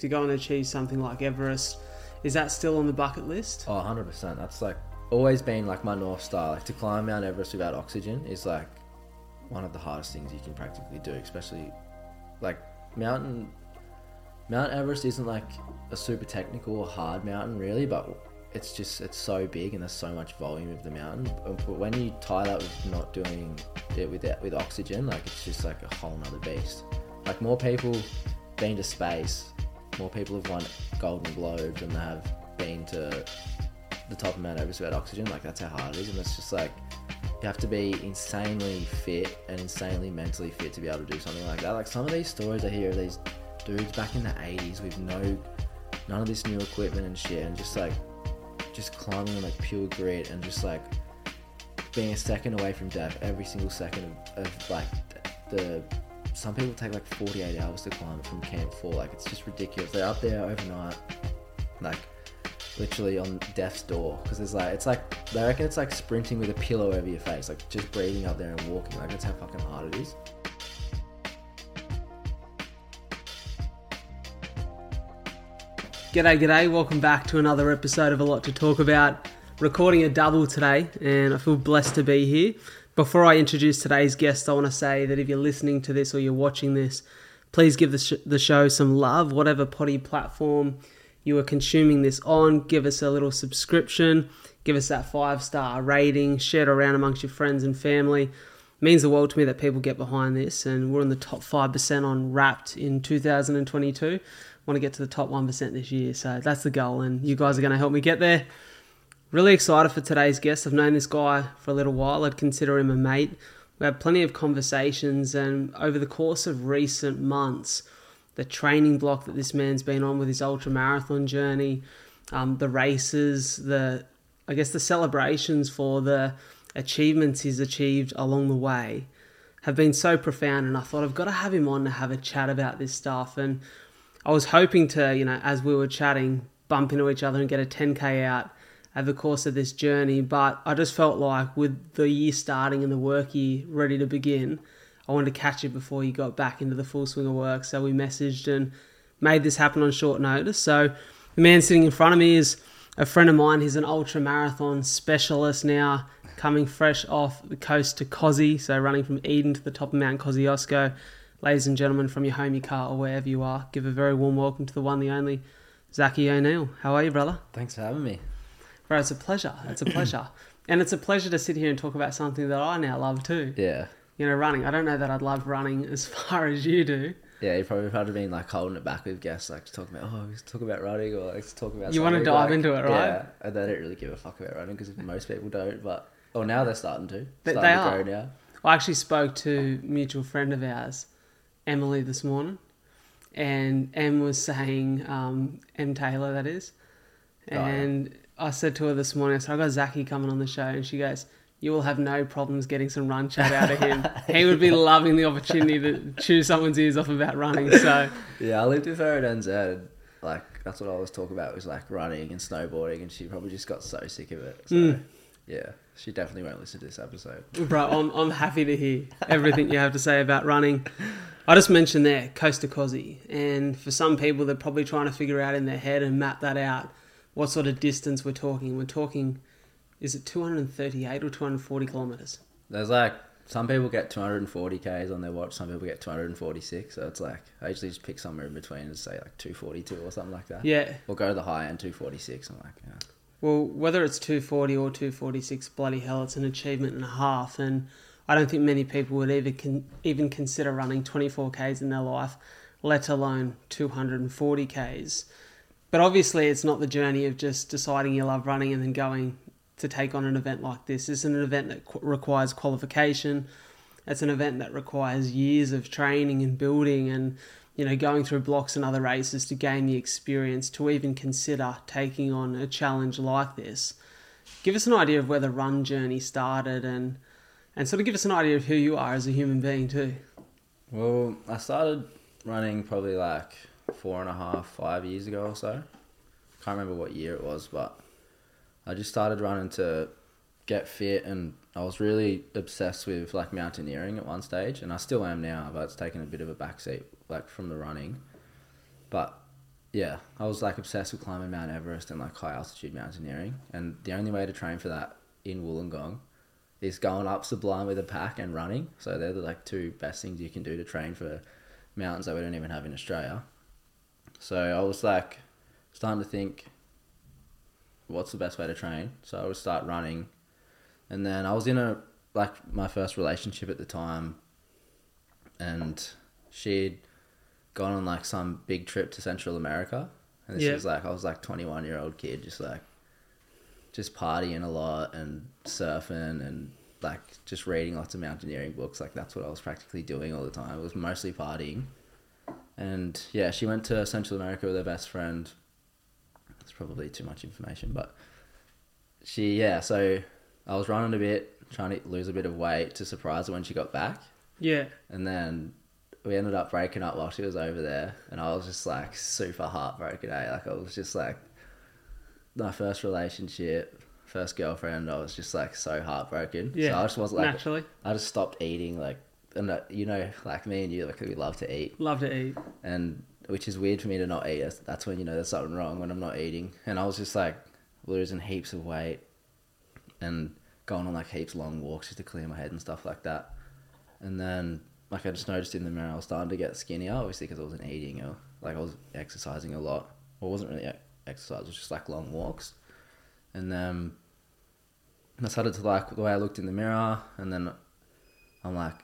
to go and achieve something like Everest. Is that still on the bucket list? Oh, 100%. That's like always been like my North Star. Like to climb Mount Everest without oxygen is like one of the hardest things you can practically do, especially like mountain. Mount Everest isn't like a super technical or hard mountain, really, but it's just it's so big and there's so much volume of the mountain. But when you tie that with not doing it with with oxygen, like it's just like a whole nother beast. Like more people been to space, more people have won Golden Globe than they have been to the top of Mount Everest without oxygen. Like that's how hard it is, and it's just like you have to be insanely fit and insanely mentally fit to be able to do something like that. Like some of these stories I hear of these dudes back in the 80s with no none of this new equipment and shit, and just like just climbing on like pure grit and just like being a second away from death every single second of, of like the some people take like 48 hours to climb it from camp 4 like it's just ridiculous they're up there overnight like literally on death's door because like it's like they reckon it's like sprinting with a pillow over your face like just breathing up there and walking like that's how fucking hard it is G'day, g'day. Welcome back to another episode of A Lot to Talk About. Recording a double today, and I feel blessed to be here. Before I introduce today's guest, I want to say that if you're listening to this or you're watching this, please give the, sh- the show some love, whatever potty platform you are consuming this on. Give us a little subscription, give us that five star rating, share it around amongst your friends and family. It means the world to me that people get behind this, and we're in the top 5% on Wrapped in 2022 want to get to the top 1% this year. So that's the goal, and you guys are going to help me get there. Really excited for today's guest. I've known this guy for a little while. I'd consider him a mate. We had plenty of conversations, and over the course of recent months, the training block that this man's been on with his ultra marathon journey, um, the races, the I guess the celebrations for the achievements he's achieved along the way have been so profound. And I thought I've got to have him on to have a chat about this stuff. And I was hoping to, you know, as we were chatting, bump into each other and get a 10k out over the course of this journey. But I just felt like with the year starting and the work year ready to begin, I wanted to catch it before you got back into the full swing of work. So we messaged and made this happen on short notice. So the man sitting in front of me is a friend of mine. He's an ultra marathon specialist now, coming fresh off the coast to Kosci, so running from Eden to the top of Mount Kosciuszko ladies and gentlemen from your home, your car, or wherever you are, give a very warm welcome to the one, the only, Zachy O'Neil. How are you, brother? Thanks for having me. Bro, it's a pleasure. It's a pleasure. and it's a pleasure to sit here and talk about something that I now love too. Yeah. You know, running. I don't know that I'd love running as far as you do. Yeah, you probably probably been like holding it back with guests, like talking about, oh, let's talk about running, or let's talk about. You want to dive like, into it, right? Yeah, and they don't really give a fuck about running because most people don't. But oh, now they're starting to. They, starting they to are. Now. I actually spoke to a mutual friend of ours Emily this morning, and Em was saying um, M Taylor that is, and oh, yeah. I said to her this morning, so I got Zachy coming on the show, and she goes, "You will have no problems getting some run chat out of him. he would be loving the opportunity to chew someone's ears off about running." So yeah, I lived with her at NZ. Like that's what I was talking about was like running and snowboarding, and she probably just got so sick of it. So mm. yeah. She definitely won't listen to this episode. Bro, I'm, I'm happy to hear everything you have to say about running. I just mentioned there, Coast to Kosci. And for some people, they're probably trying to figure out in their head and map that out what sort of distance we're talking. We're talking, is it 238 or 240 kilometres? There's like, some people get 240 Ks on their watch, some people get 246. So it's like, I usually just pick somewhere in between and say like 242 or something like that. Yeah. Or go to the high end 246. I'm like, yeah. Well, whether it's 240 or 246, bloody hell, it's an achievement and a half. And I don't think many people would even con- even consider running 24 k's in their life, let alone 240 k's. But obviously, it's not the journey of just deciding you love running and then going to take on an event like this. It's an event that qu- requires qualification. It's an event that requires years of training and building and you know, going through blocks and other races to gain the experience to even consider taking on a challenge like this. Give us an idea of where the run journey started and and sort of give us an idea of who you are as a human being too. Well, I started running probably like four and a half, five years ago or so. Can't remember what year it was, but I just started running to get fit and I was really obsessed with like mountaineering at one stage and I still am now, but it's taken a bit of a backseat like from the running. But yeah, I was like obsessed with climbing Mount Everest and like high altitude mountaineering. And the only way to train for that in Wollongong is going up Sublime with a pack and running. So they're the like two best things you can do to train for mountains that we don't even have in Australia. So I was like starting to think, what's the best way to train? So I would start running, and then I was in a like my first relationship at the time, and she'd gone on like some big trip to Central America, and this Yeah. was like I was like twenty one year old kid, just like just partying a lot and surfing and like just reading lots of mountaineering books. Like that's what I was practically doing all the time. It was mostly partying. And yeah, she went to Central America with her best friend. That's probably too much information, but she yeah. So I was running a bit, trying to lose a bit of weight to surprise her when she got back, Yeah. and then we ended up breaking up while she was over there, and I was just like super heartbroken. Eh? Like I was just like my first relationship, first girlfriend. I was just like so heartbroken. Yeah. So I just was like, Naturally. I just stopped eating. Like, and uh, you know, like me and you, like we love to eat Love to eat. And which is weird for me to not eat. That's- when you know there's something wrong when I'm not eating. And I was just like losing heaps of weight and going on like heaps long walks just to clear my head and stuff like that. And then like I just noticed in the mirror I was starting to get skinnier, obviously because I wasn't eating or like I was exercising a lot. Well, wasn't really exercise; it was just like long walks. And then I started to like the way I looked in the mirror, and then I'm like,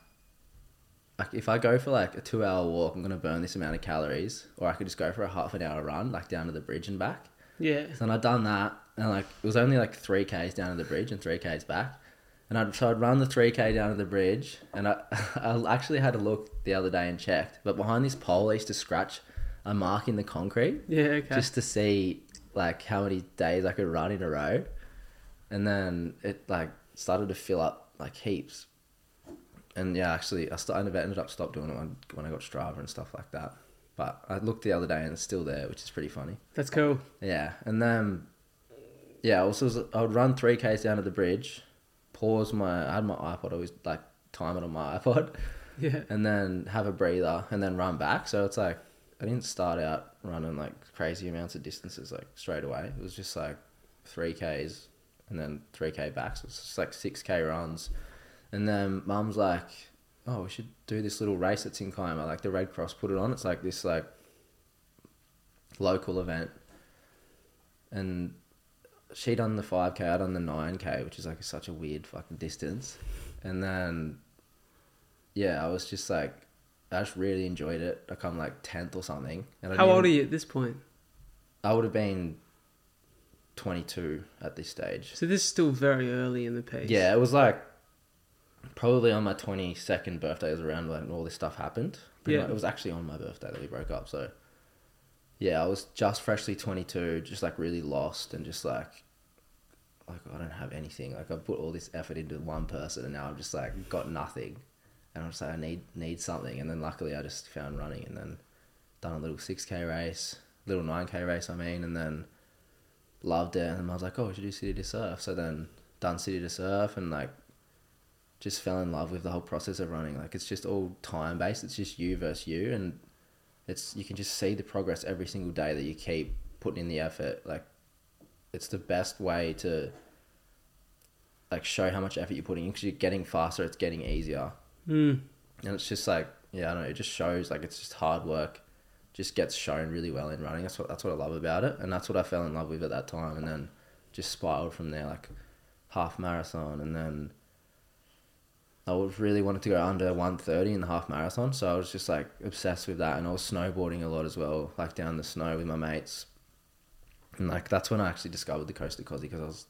like if I go for like a two hour walk, I'm gonna burn this amount of calories, or I could just go for a half an hour run, like down to the bridge and back. Yeah. So then I'd done that, and like it was only like three k's down to the bridge and three k's back, and I'd so I'd run the three k down to the bridge, and I I actually had a look the other day and checked, but behind this pole I used to scratch a mark in the concrete Yeah. Okay. just to see like how many days I could run in a row, and then it like started to fill up like heaps, and yeah, actually I, st- I never ended up stop doing it when, when I got Strava and stuff like that. But I looked the other day and it's still there, which is pretty funny. That's cool. Yeah, and then yeah, also was, I would run three k's down to the bridge, pause my I had my iPod always like time it on my iPod, Yeah. and then have a breather and then run back. So it's like I didn't start out running like crazy amounts of distances like straight away. It was just like three k's and then three k back. So it's just like six k runs, and then mum's like, "Oh, we should do this little race that's in Kiama." Like the Red Cross put it on. It's like this like local event, and she done the five k. I done the nine k, which is like such a weird fucking distance, and then yeah, I was just like, I just really enjoyed it. Like I'm like tenth or something. And I How old are you at this point? I would have been twenty two at this stage. So this is still very early in the piece. Yeah, it was like probably on my twenty second birthday was around when all this stuff happened. Pretty Yeah. much- it was actually on my birthday that we broke up. So yeah, I was just freshly twenty two, just like really lost and just like like I don't have anything. Like I put all this effort into one person and now I've just like got nothing. And I'm just like I need need something. And then luckily I just found running and then done a little six K race, little nine K race I mean, and then loved it and then I was like, Oh, we should do city to surf. So then done city to surf and like just fell in love with the whole process of running. Like it's just all time based. It's just you versus you and it's you can just see the progress every single day that you keep putting in the effort. Like it's the best way to like show how much effort you're putting in because you're getting faster. It's getting easier, Mm. and it's just like yeah, I don't know. It just shows like it's just hard work. Just gets shown really well in running. That's what that's what I love about it, and that's what I fell in love with at that time, and then just spiraled from there. Like half marathon, and then I really wanted to go under one thirty in the half marathon, so I was just like obsessed with that, and I was snowboarding a lot as well, like down the snow with my mates, and like that's when I actually discovered the Coast of Kosci because I was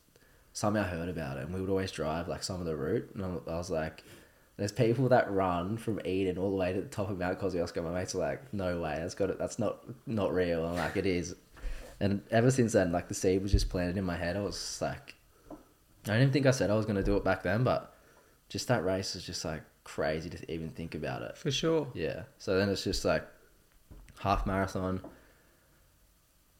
somehow heard about it, and we would always drive like some of the route, and I was like, there's people that run from Eden all the way to the top of Mount Kosciuszko. My mates are like, no way, that's got it, that's not not real. I'm like, it is, and ever since then, like the seed was just planted in my head. I was like, I didn't even think I said I was gonna do it back then, but just that race is just like crazy to even think about it. For sure. Yeah. So then it's just like half marathon.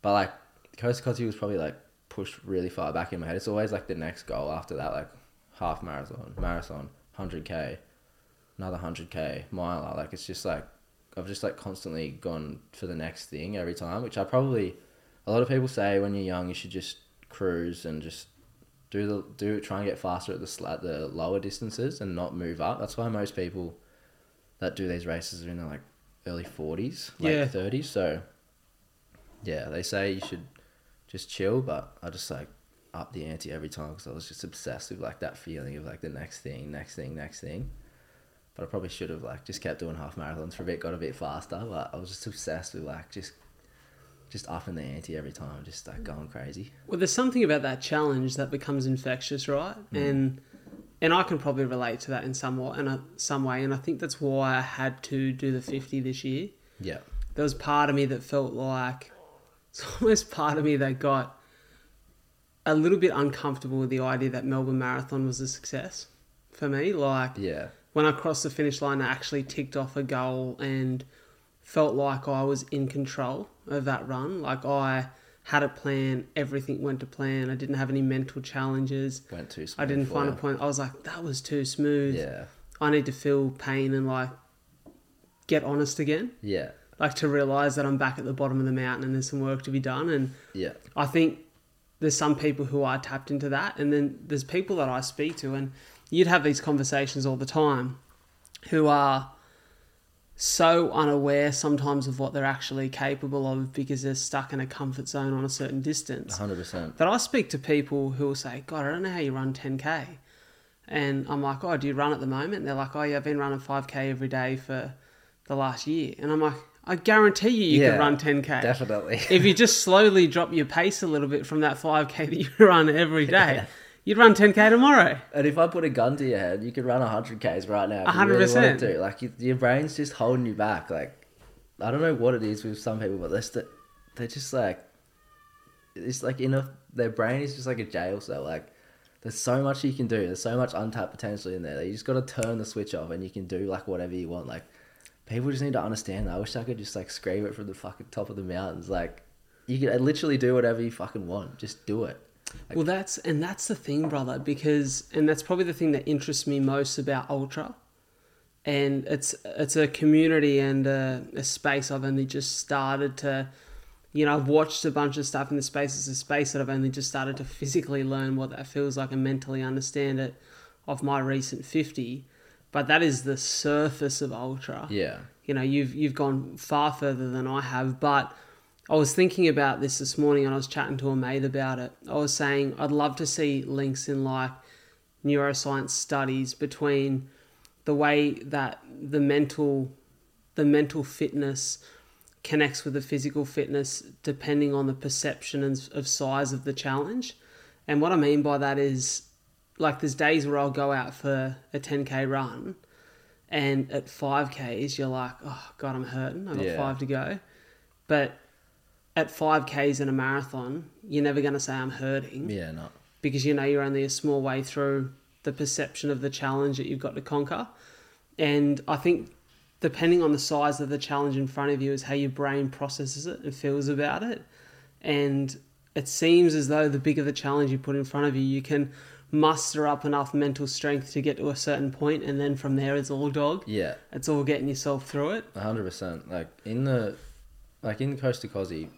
But like Coast to Kosci was probably like pushed really far back in my head. It's always like the next goal after that, like half marathon, marathon, hundred K, another hundred K, miler. Like it's just like I've just like constantly gone for the next thing every time, which I probably a lot of people say when you're young you should just cruise and just do the do try and get faster at the at the lower distances and not move up. That's why most people that do these races are in their like early forties, late Yeah. thirties. So yeah, they say you should just chill, but I just like up the ante every time because I was just obsessed with like that feeling of like the next thing, next thing, next thing. But I probably should have like just kept doing half marathons for a bit, got a bit faster. But I was just obsessed with like just just upping the ante every time, just like going crazy. Well, there's something about that challenge that becomes infectious, right? Mm. And and I can probably relate to that in somewhat in a, some way. And I think that's why I had to do the 50 this year. Yeah, There was part of me that felt like it's almost part of me that got a little bit uncomfortable with the idea that Melbourne Marathon was a success for me. Like yeah, when I crossed the finish line, I actually ticked off a goal and felt like I was in control of that run. Like I had a plan, everything went to plan. I didn't have any mental challenges. went too. I didn't find a point. I was like, that was too smooth. Yeah, I need to feel pain and like get honest again. yeah, Like to realize that I'm back at the bottom of the mountain and there's some work to be done. And yeah, I think there's some people who are tapped into that, and then there's people that I speak to, and you'd have these conversations all the time, who are so unaware sometimes of what they're actually capable of because they're stuck in a comfort zone on a certain distance. hundred percent. That I speak to people who will say, "God, I don't know how you run 10k," and I'm like, "Oh, do you run at the moment?" And they're like, "Oh, yeah, I've been running 5k every day for the last year," and I'm like, "I guarantee you, you Yeah, could run 10k." Definitely. if you just slowly drop your pace a little bit from that 5k that you run every day, Yeah. You'd run 10k tomorrow. And if I put a gun to your head, you could run 100 Ks right now. if you hundred really wanted percent. to. Like, you, your brain's just holding you back. Like, I don't know what it is with some people, but they're, st- they're just like, it's like in a, their brain is just like a jail cell. Like, there's so much you can do. There's so much untapped potential in there. that You just got to turn the switch off and you can do like whatever you want. Like, people just need to understand that. I wish I could just like scream it from the fucking top of the mountains. Like, you can literally do whatever you fucking want. Just do it. Well, that's and that's the thing, brother, because and that's probably the thing that interests me most about ultra, and it's it's a community and a, a space I've only just started to, you know, I've watched a bunch of stuff in the space. It's a space that I've only just started to physically learn what that feels like and mentally understand it, of my recent fifty, but that is the surface of ultra Yeah. you know you've you've gone far further than I have but I was thinking about this this morning and I was chatting to a mate about it I was saying I'd love to see links in like neuroscience studies between the way that the mental the mental fitness connects with the physical fitness depending on the perception and of size of the challenge and what I mean by that is like there's days where I'll go out for a 10k run and at 5Ks, you're like, oh, God, I'm hurting. I've got Yeah. five to go. But at 5Ks in a marathon, you're never going to say I'm hurting Yeah, no. because you know you're only a small way through the perception of the challenge that you've got to conquer. And I think depending on the size of the challenge in front of you is how your brain processes it and feels about it. And it seems as though the bigger the challenge you put in front of you, you can muster up enough mental strength to get to a certain point, and then from there it's all dog. Yeah. It's all getting yourself through it. A hundred percent. Like in the, like in Coast to Kosci,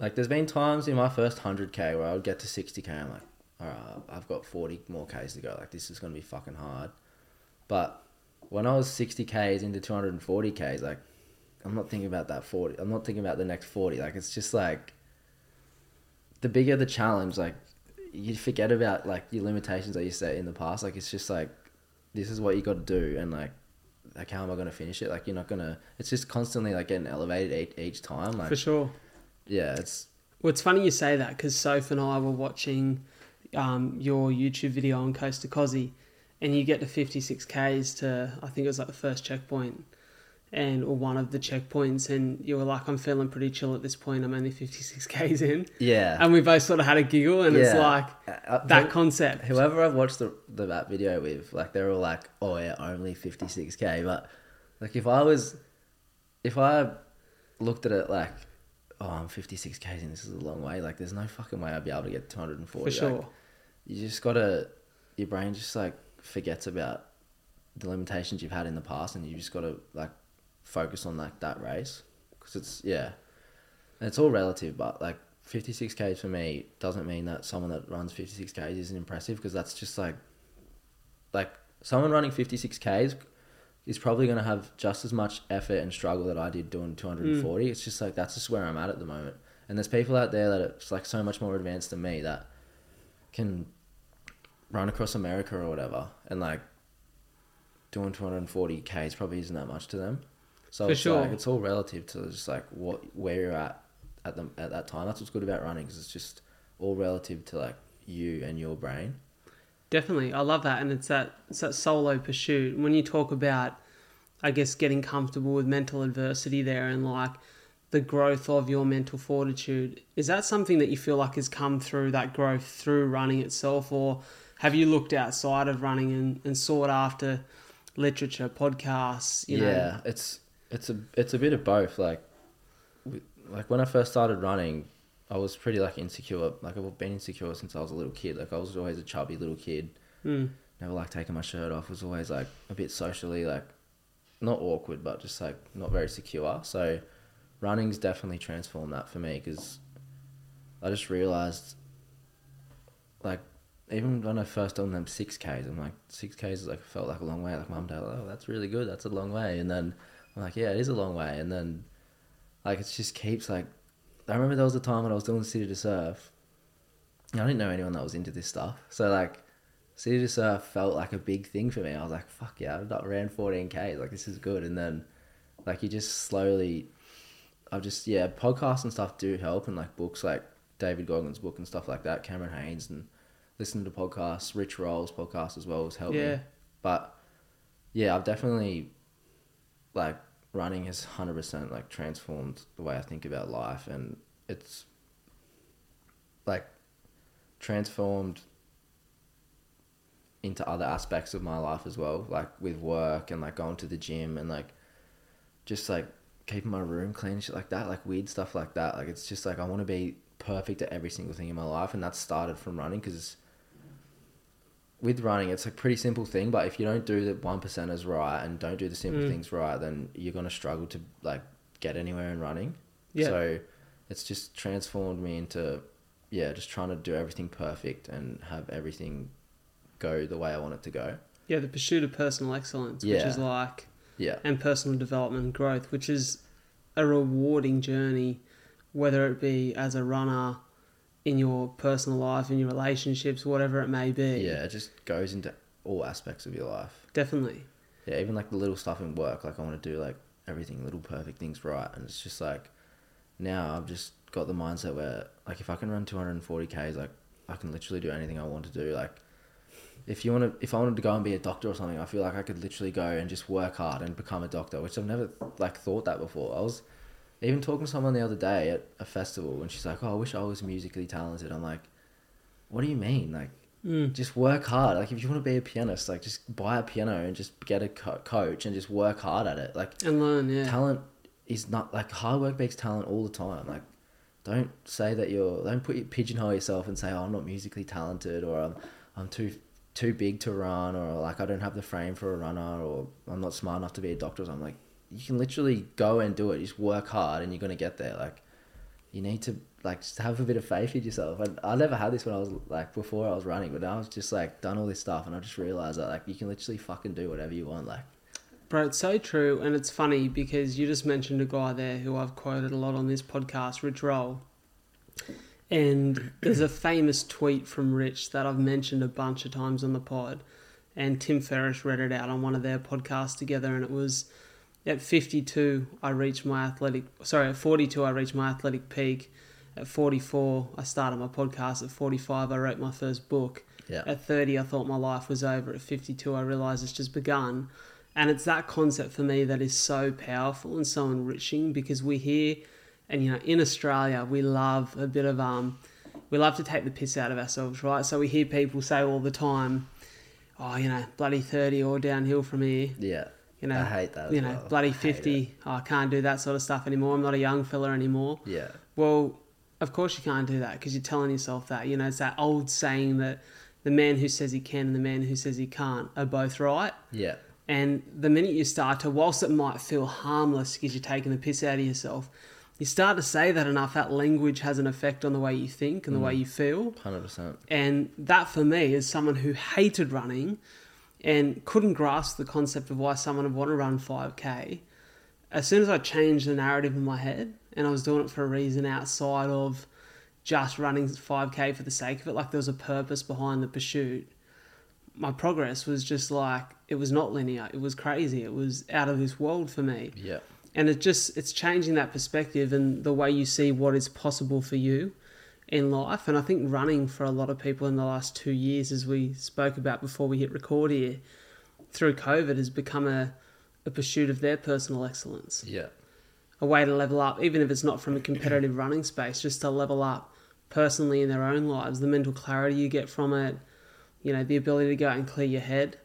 like there's been times in my first hundred k where I would get to sixty k. I'm like, all right, I've got forty more k's to go. Like this is gonna be fucking hard. But when I was sixty k's into two hundred and forty k's, like I'm not thinking about that forty. I'm not thinking about the next forty. Like it's just like the bigger the challenge, like you forget about like your limitations that you set in the past. Like it's just like this is what you got to do, and like like how am I gonna finish it? Like you're not gonna. It's just constantly like getting elevated each, each time. Like For sure. Yeah, it's Well, it's funny you say that because Soph and I were watching um, your YouTube video on Coast to Kosci, and you get to 56 Ks to, I think it was like the first checkpoint, and or one of the checkpoints, and you were like, I'm feeling pretty chill at this point. I'm only 56 Ks in. yeah. And we both sort of had a giggle, and it's like Uh, that who- concept. Whoever I've watched the, the that video with, like they're all like, "Oh yeah, only fifty six k." But like if I was, if I looked at it like, "Oh, I'm fifty six k and this is a long way," like there's no fucking way I'd be able to get two hundred and For forty. sure. you just gotta, your brain just like forgets about the limitations you've had in the past, and you just gotta like focus on like that race because it's yeah, it's all relative. But like fifty six k's for me doesn't mean that someone that runs fifty six k's isn't impressive because that's just like like someone running fifty six k's is probably going to have just as much effort and struggle that I did doing 240. Mm. It's just like that's just where I'm at at the moment. And there's people out there that are just like so much more advanced than me that can run across America or whatever, and like doing 240 k's probably isn't that much to them. So For it's sure. like it's all relative to just like what where you're at at the at that time. That's what's good about running because it's just all relative to like you and your brain. Definitely, I love that, and it's that it's that solo pursuit. When you talk about, I guess, getting comfortable with mental adversity there, and like the growth of your mental fortitude, is that something that you feel like has come through that growth through running itself, or have you looked outside of running and, and sought after literature, podcasts? You yeah, know, it's it's a it's a bit of both. Like, like when I first started running, I was pretty like insecure. Like I've been insecure since I was a little kid. Like I was always a chubby little kid. Mm, Never like taking my shirt off. Was always like a bit socially like, not awkward, but just like not very secure. So, running's definitely transformed that for me because I just realized, like. Even when I first done them six Ks, I'm like six Ks is like felt like a long way. Like mum, dad, oh that's really good. That's a long way. And then I'm like, yeah, it is a long way. And then, like, it just keeps like. I remember there was a time when I was doing City to Surf. I didn't know anyone that was into this stuff. So like, City to Surf felt like a big thing for me. I was like, fuck yeah, I've not ran 14k. Like this is good. And then, like, you just slowly. I've just yeah, podcasts and stuff do help, and like books like David Goggins' book and stuff like that, Cameron Hanes, and listening to podcasts, Rich Roll's podcast as well has helped yeah, me. But yeah, I've definitely like running has hundred percent like transformed the way I think about life, and it's like transformed into other aspects of my life as well, like with work and like going to the gym and like just like keeping my room clean, shit like that, like weird stuff like that. Like it's just like I want to be perfect at every single thing in my life, and that started from running because with running, it's a pretty simple thing, but if you don't do the one percenters right and don't do the simple Mm. things right, then you're gonna struggle to like get anywhere in running. Yeah. So it's just transformed me into yeah, just trying to do everything perfect and have everything go the way I want it to go. yeah. The pursuit of personal excellence, which is like Yeah. and personal development and growth, which is a rewarding journey, whether it be as a runner, in your personal life, in your relationships, whatever it may be. Yeah, it just goes into all aspects of your life. Definitely. Yeah, even like the little stuff in work, like I want to do like everything, little perfect things right, and it's just like now I've just got the mindset where like if I can run 240 k's, like I can literally do anything I want to do. Like if you want to, if I wanted to go and be a doctor or something, I feel like I could literally go and just work hard and become a doctor, which I've never like thought that before. I was even talking to someone the other day at a festival, and she's like, "Oh, I wish I was musically talented." I'm like, "What do you mean? Like." Mm. just work hard. Like if you want to be a pianist, like just buy a piano and just get a co- coach and just work hard at it. Like And learn, yeah. talent is not like hard work makes talent all the time. Like don't say that you're don't put your pigeonhole yourself and say oh I'm not musically talented or I'm I'm too too big to run or like I don't have the frame for a runner or I'm not smart enough to be a doctor. So I'm like you can literally go and do it. Just work hard and you're gonna get there. Like you need to like just have a bit of faith in yourself. And I never had this when I was like before I was running, but now I've just like done all this stuff and I just realized that like you can literally fucking do whatever you want. Like Bro, it's so true, and it's funny because you just mentioned a guy there who I've quoted a lot on this podcast, Rich Roll. And there's a famous tweet from Rich that I've mentioned a bunch of times on the pod, and Tim Ferriss read it out on one of their podcasts together, and it was at 52 I reached my athletic sorry at 42 I reached my athletic peak. At 44 I started my podcast. At 45 I wrote my first book. yeah, At 30, I thought my life was over. At 52, I realized it's just begun. And it's that concept for me that is so powerful and so enriching because we hear, and you know, in Australia, we love a bit of, um, we love to take the piss out of ourselves, right? So we hear people say all the time, oh, you know, bloody 30 or downhill from here. yeah. You know, I hate that. you know, well. bloody I 50, oh, I can't do that sort of stuff anymore. I'm not a young fella anymore. Yeah, Well, of course you can't do that because you're telling yourself that. You know, it's that old saying that the man who says he can and the man who says he can't are both right. yeah, And the minute you start to, whilst it might feel harmless because you're taking the piss out of yourself, you start to say that enough, that language has an effect on the way you think and the way mm. you feel. Hundred percent. And that for me, as someone who hated running and couldn't grasp the concept of why someone would want to run 5K, as soon as I changed the narrative in my head and I was doing it for a reason outside of just running 5K for the sake of it, like there was a purpose behind the pursuit, my progress was just like, it was not linear. It was crazy. It was out of this world for me Yeah. and it just it's changing that perspective and the way you see what is possible for you in life and i think running for a lot of people in the last two years as we spoke about before we hit record here through covid has become a, a pursuit of their personal excellence Yeah. a way to level up even if it's not from a competitive running space just to level up personally in their own lives the mental clarity you get from it you know the ability to go out and clear your head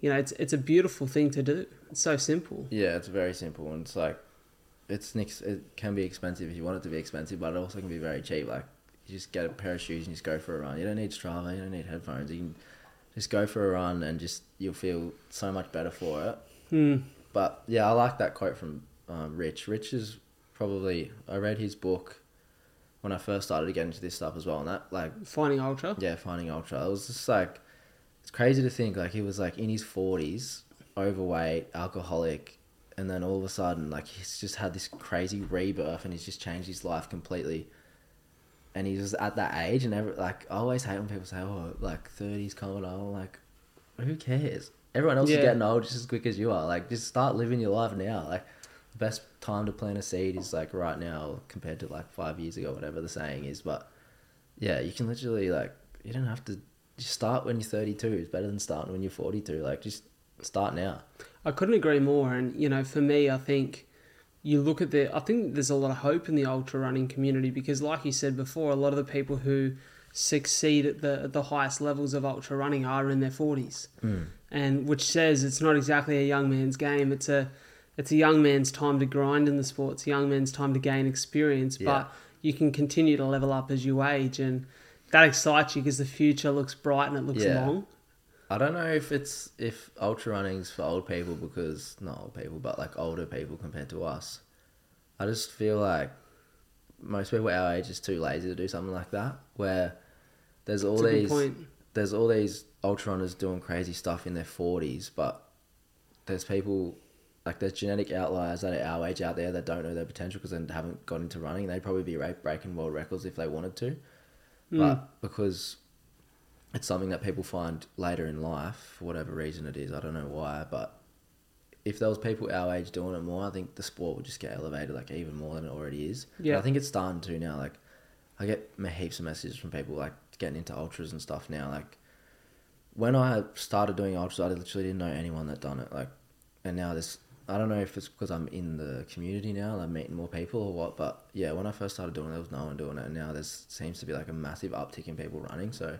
you know it's it's a beautiful thing to do it's so simple Yeah, it's very simple, and it's like, it's. It can be expensive if you want it to be expensive, but it also can be very cheap. Like, you just get a pair of shoes and just go for a run. You don't need Strava, you don't need headphones. You can just go for a run and just you'll feel so much better for it. Hmm. But yeah, I like that quote from um, Rich. Rich is probably I read his book when I first started to get into this stuff as well, and that like finding ultra yeah, finding ultra. It was just like it's crazy to think like he was like in his forties, overweight, alcoholic, and then all of a sudden like he's just had this crazy rebirth and he's just changed his life completely. And he was at that age, and every, like I always hate when people say, "Oh, like thirties coming on." Like, who cares? Everyone else Yeah. is getting old just as quick as you are. Like, just start living your life now. Like, the best time to plant a seed is like right now compared to like five years ago, whatever the saying is. But yeah, you can literally like you don't have to just start when you're 32. It's better than starting when you're 42. Like just start now. I couldn't agree more. And you know, for me, I think you look at the. I think there's a lot of hope in the ultra running community because, like you said before, a lot of the people who succeed at the at the highest levels of ultra running are in their forties, hmm. and which says it's not exactly a young man's game. It's a it's a young man's time to grind in the sport. It's a young man's time to gain experience, Yeah. but you can continue to level up as you age, and that excites you because the future looks bright and it looks Yeah. long. I don't know if it's if ultra running's for old people because not old people, but like older people compared to us. I just feel like most people our age is too lazy to do something like that. Where there's all good these point. there's all these ultra runners doing crazy stuff in their forties, but there's people like there's genetic outliers that are our age out there that don't know their potential because they haven't got into running. They'd probably be breaking world records if they wanted to, Mm. but because it's something that people find later in life for whatever reason it is, I don't know why, but if there was people our age doing it more, I think the sport would just get elevated like even more than it already is. Yeah. I think it's starting to now. Like I get heaps of messages from people like getting into ultras and stuff now. Like when I started doing ultras, I literally didn't know anyone that done it. Like, and now this, I don't know if it's because I'm in the community now, and I'm meeting more people or what. But yeah, when I first started doing it, there was no one doing it, and now there seems to be like a massive uptick in people running. So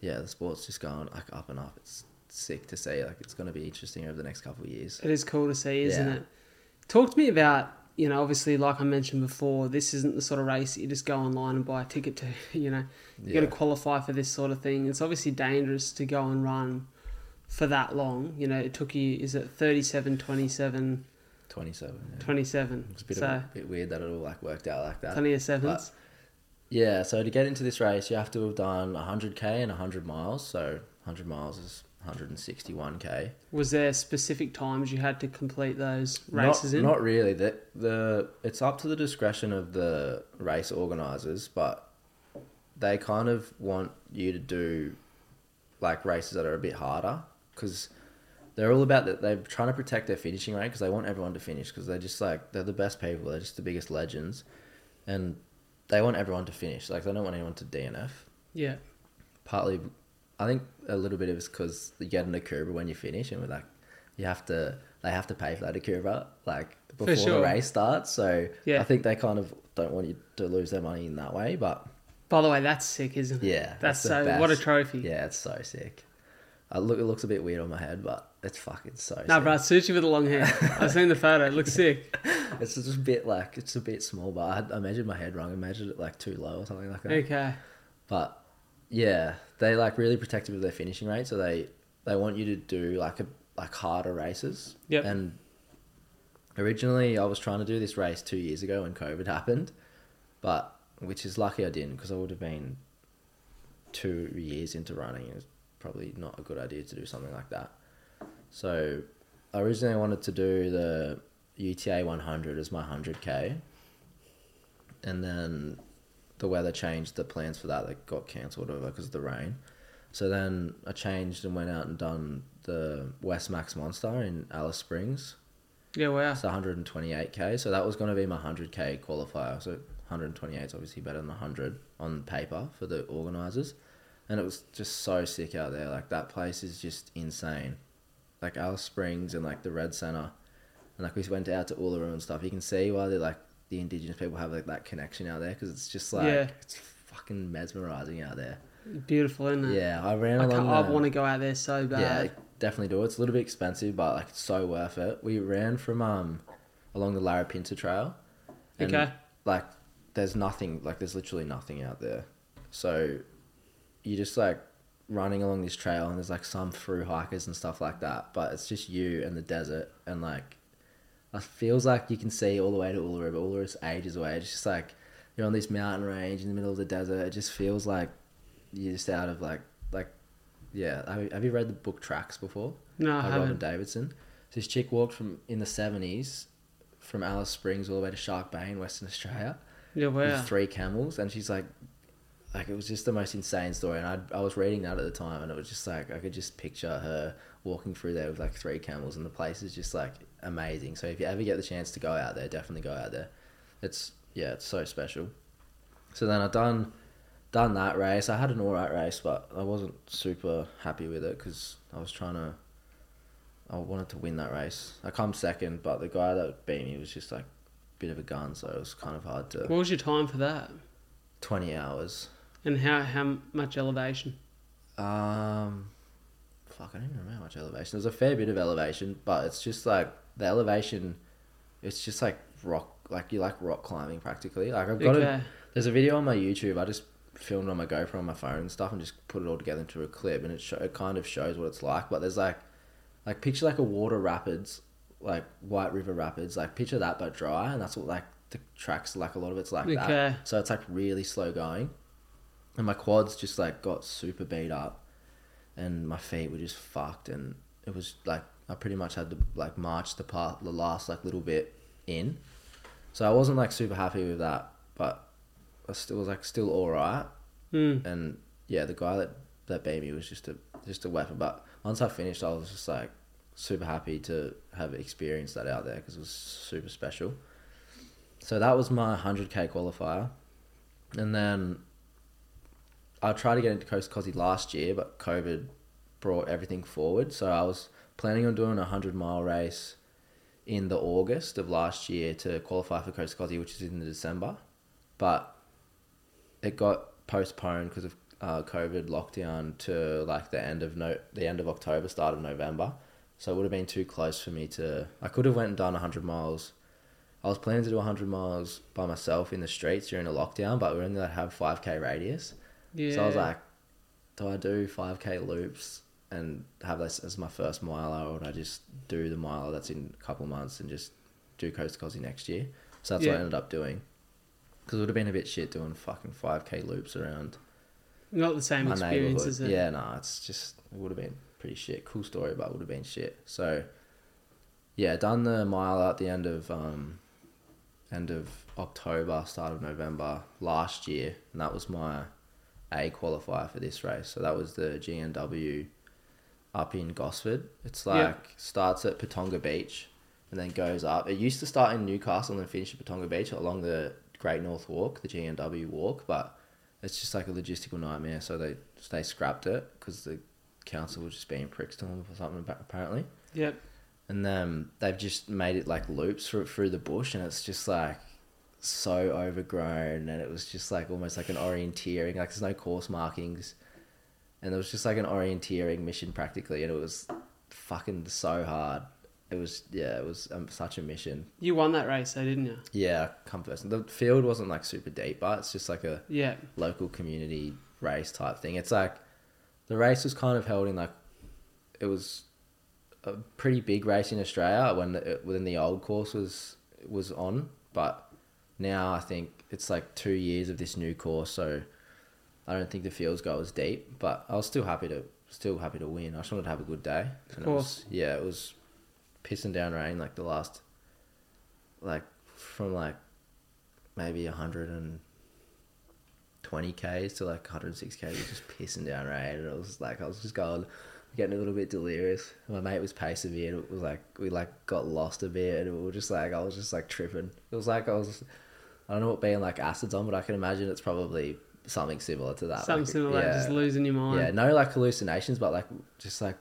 yeah, the sport's just going like up and up. It's sick to see. Like it's going to be interesting over the next couple of years. It is cool to see, isn't Yeah. it? Talk to me about, you know, obviously, like I mentioned before, this isn't the sort of race you just go online and buy a ticket to. You know, you got Yeah. to qualify for this sort of thing. It's obviously dangerous to go and run for that long. You know, it took you, is it 37, 27, Twenty-seven. Yeah. 27? It's a bit, so, of, a bit weird that it all like worked out like that. plenty of sevens. Yeah, so to get into this race, you have to have done 100k and 100 miles. So 100 miles is 161k. Was there specific times you had to complete those Not, races in? not really. The, the it's up to the discretion of the race organizers, but they kind of want you to do like races that are a bit harder because they're all about that. They're trying to protect their finishing rate because they want everyone to finish because they're just like they're the best people. They're just the biggest legends, and they want everyone to finish. Like they don't want anyone to DNF. yeah. Partly, I think a little bit of it's because you get an Akubra when you finish, and we're like, you have to. They have to pay for that Akubra like before sure. the race starts. So Yeah. I think they kind of don't want you to lose their money in that way. But By the way, that's sick, isn't it? yeah, That's the so. What a trophy. Yeah, it's so sick. I look, it looks a bit weird on my head, but it's fucking so. No, sick. bro, it suits you with the long hair. I've seen the photo. It looks sick. It's just a bit like it's a bit small, but I, had, I measured my head wrong. I measured it like too low or something like that. Okay. But yeah, they like really protective of their finishing rate, so they they want you to do like a, like harder races. Yep. And originally, I was trying to do this race two years ago when COVID happened, but which is lucky I didn't because I would have been two years into running. It was probably not a good idea to do something like that. So originally I wanted to do the UTA 100 as my 100k, and then the weather changed the plans for that. They got cancelled over because of the rain. So then I changed and went out and done the West Macs Monster in Alice Springs. Yeah, wow. It's 128k. So that was going to be my 100k qualifier. So 128 is obviously better than 100 on paper for the organisers. And it was just so sick out there. Like that place is just insane. Like Alice Springs and like the Red Center. And like we went out to Uluru and stuff. You can see why they like the indigenous people have like that connection out there because it's just like Yeah. it's fucking mesmerizing out there. Beautiful, isn't it? Yeah, I ran I, along. I want to go out there so bad. yeah, definitely do. It's a little bit expensive, but like it's so worth it. We ran from um along the Larapinta Trail. and, Okay. Like there's nothing like there's literally nothing out there. So you just like running along this trail and there's like some through hikers and stuff like that, but it's just you and the desert and like it feels like you can see all the way to Uluru, but Uluru's ages away. It's just like you're on this mountain range in the middle of the desert. It just feels like you're just out of like like yeah. Have you, have you read the book Tracks before? No, I Robin haven't. Davidson. So this chick walked from in the seventies from Alice Springs all the way to Shark Bay in Western Australia Yeah, wow. with three camels, and she's like, like it was just the most insane story. And I I was reading that at the time, and it was just like I could just picture her walking through there with like three camels, and the place is just like amazing. So if you ever get the chance to go out there, definitely go out there. It's yeah, it's so special. So then I done done that race. I had an alright race, but I wasn't super happy with it because I was trying to. I wanted to win that race. I come second, but the guy that beat me was just like a bit of a gun, so it was kind of hard to. What was your time for that? Twenty hours. And how how much elevation? Um, fuck, I don't even remember how much elevation. There's a fair bit of elevation, but it's just like the elevation. It's just like rock, like you like rock climbing practically. Like I've got Okay. a, there's a video on my YouTube. I just filmed on my GoPro on my phone and stuff, and just put it all together into a clip, and it show, it kind of shows what it's like. But there's like, like picture like a water rapids, like White River Rapids. Like picture that but dry, and that's what like the tracks like a lot of it's like that. So it's like really slow going. And my quads just like got super beat up and my feet were just fucked and it was like I pretty much had to like march the part the last like little bit in. So I wasn't like super happy with that, but I still was like still alright. Mm. And yeah, the guy that that beat me was just a just a weapon. But once I finished, I was just like super happy to have experienced that out there because it was super special. So that was my 100k qualifier, and then I tried to get into Coast Kosci last year, but COVID brought everything forward. So I was planning on doing a 100 mile race in the August of last year to qualify for Coast Kosci, which is in the December, but it got postponed because of uh, COVID lockdown to like the end of no the end of October, start of November. So it would have been too close for me to. I could have went and done hundred miles. I was planning to do hundred miles by myself in the streets during a lockdown, but we only have five k radius. Yeah. So I was like, do I do five k loops and have this as my first miler, or would I just do the miler that's in a couple of months and just do Coast Kosci next year? So that's what I ended up doing. Because it would have been a bit shit doing fucking five k loops around not the same experience, is it? Yeah, no, it's just it would have been pretty shit. Cool story, but it would have been shit. So, yeah, done the mile at the end of um, end of October, start of November last year, and that was my A qualifier for this race. So that was the GNW up in Gosford. It's like Yeah. starts at Patonga Beach and then goes up. It used to start in Newcastle and then finish at Patonga Beach along the Great North Walk, the GNW walk, but it's just like a logistical nightmare. So they they scrapped it because the council was just being pricks to them or something appa- apparently. Yep. And then they've just made it like loops through through the bush, and it's just like so overgrown, and it was just like almost like an orienteering. Like there's no course markings, and it was just like an orienteering mission practically, and it was fucking so hard. It was yeah, it was um, such a mission. You won that race, though, didn't you? Yeah, come first. The field wasn't like super deep, but it's just like a Yeah. local community race type thing. It's like the race was kind of held in like it was a pretty big race in Australia when the, when the old course was was on, but now I think it's like two years of this new course, so I don't think the fields go as deep. But I was still happy to still happy to win. I just wanted to have a good day. Of And course. It was, yeah, it was pissing down rain like the last, like from like maybe hundred and twenty k's to like hundred six k's, it was just pissing down rain, and it was like I was just going. Getting a little bit delirious. My mate was pacing me, and it was like we like got lost a bit, and we were just like I was just like tripping. It was like I was, I don't know what being like acids on, but I can imagine it's probably something similar to that. Something like, similar, yeah. just losing your mind. Yeah, no like hallucinations, but like just like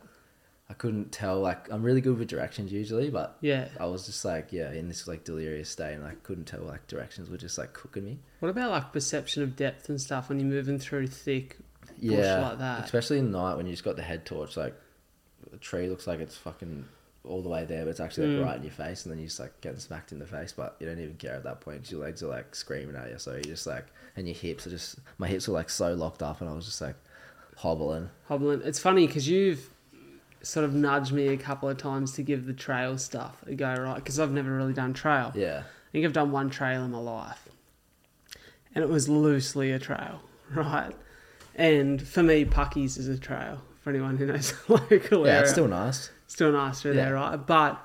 I couldn't tell. Like I'm really good with directions usually, but Yeah. I was just like yeah in this like delirious state, and I couldn't tell like directions were just like cooking me. What about like perception of depth and stuff when you're moving through thick bush Yeah, like that? especially in the night when you just got the head torch. Like the tree looks like it's fucking all the way there, but it's actually like Mm. right in your face, and then you just like getting smacked in the face, but you don't even care at that point your legs are like screaming at you. So you just like and your hips are just my hips were like so locked up, and I was just like hobbling. Hobbling. It's funny because you've sort of nudged me a couple of times to give the trail stuff a go, right? Because I've never really done trail. Yeah, I think I've done one trail in my life, and it was loosely a trail, right? And for me, Puckeys is a trail. For anyone who knows the local yeah, area, it's still nice. Still nice through Yeah. there, right? But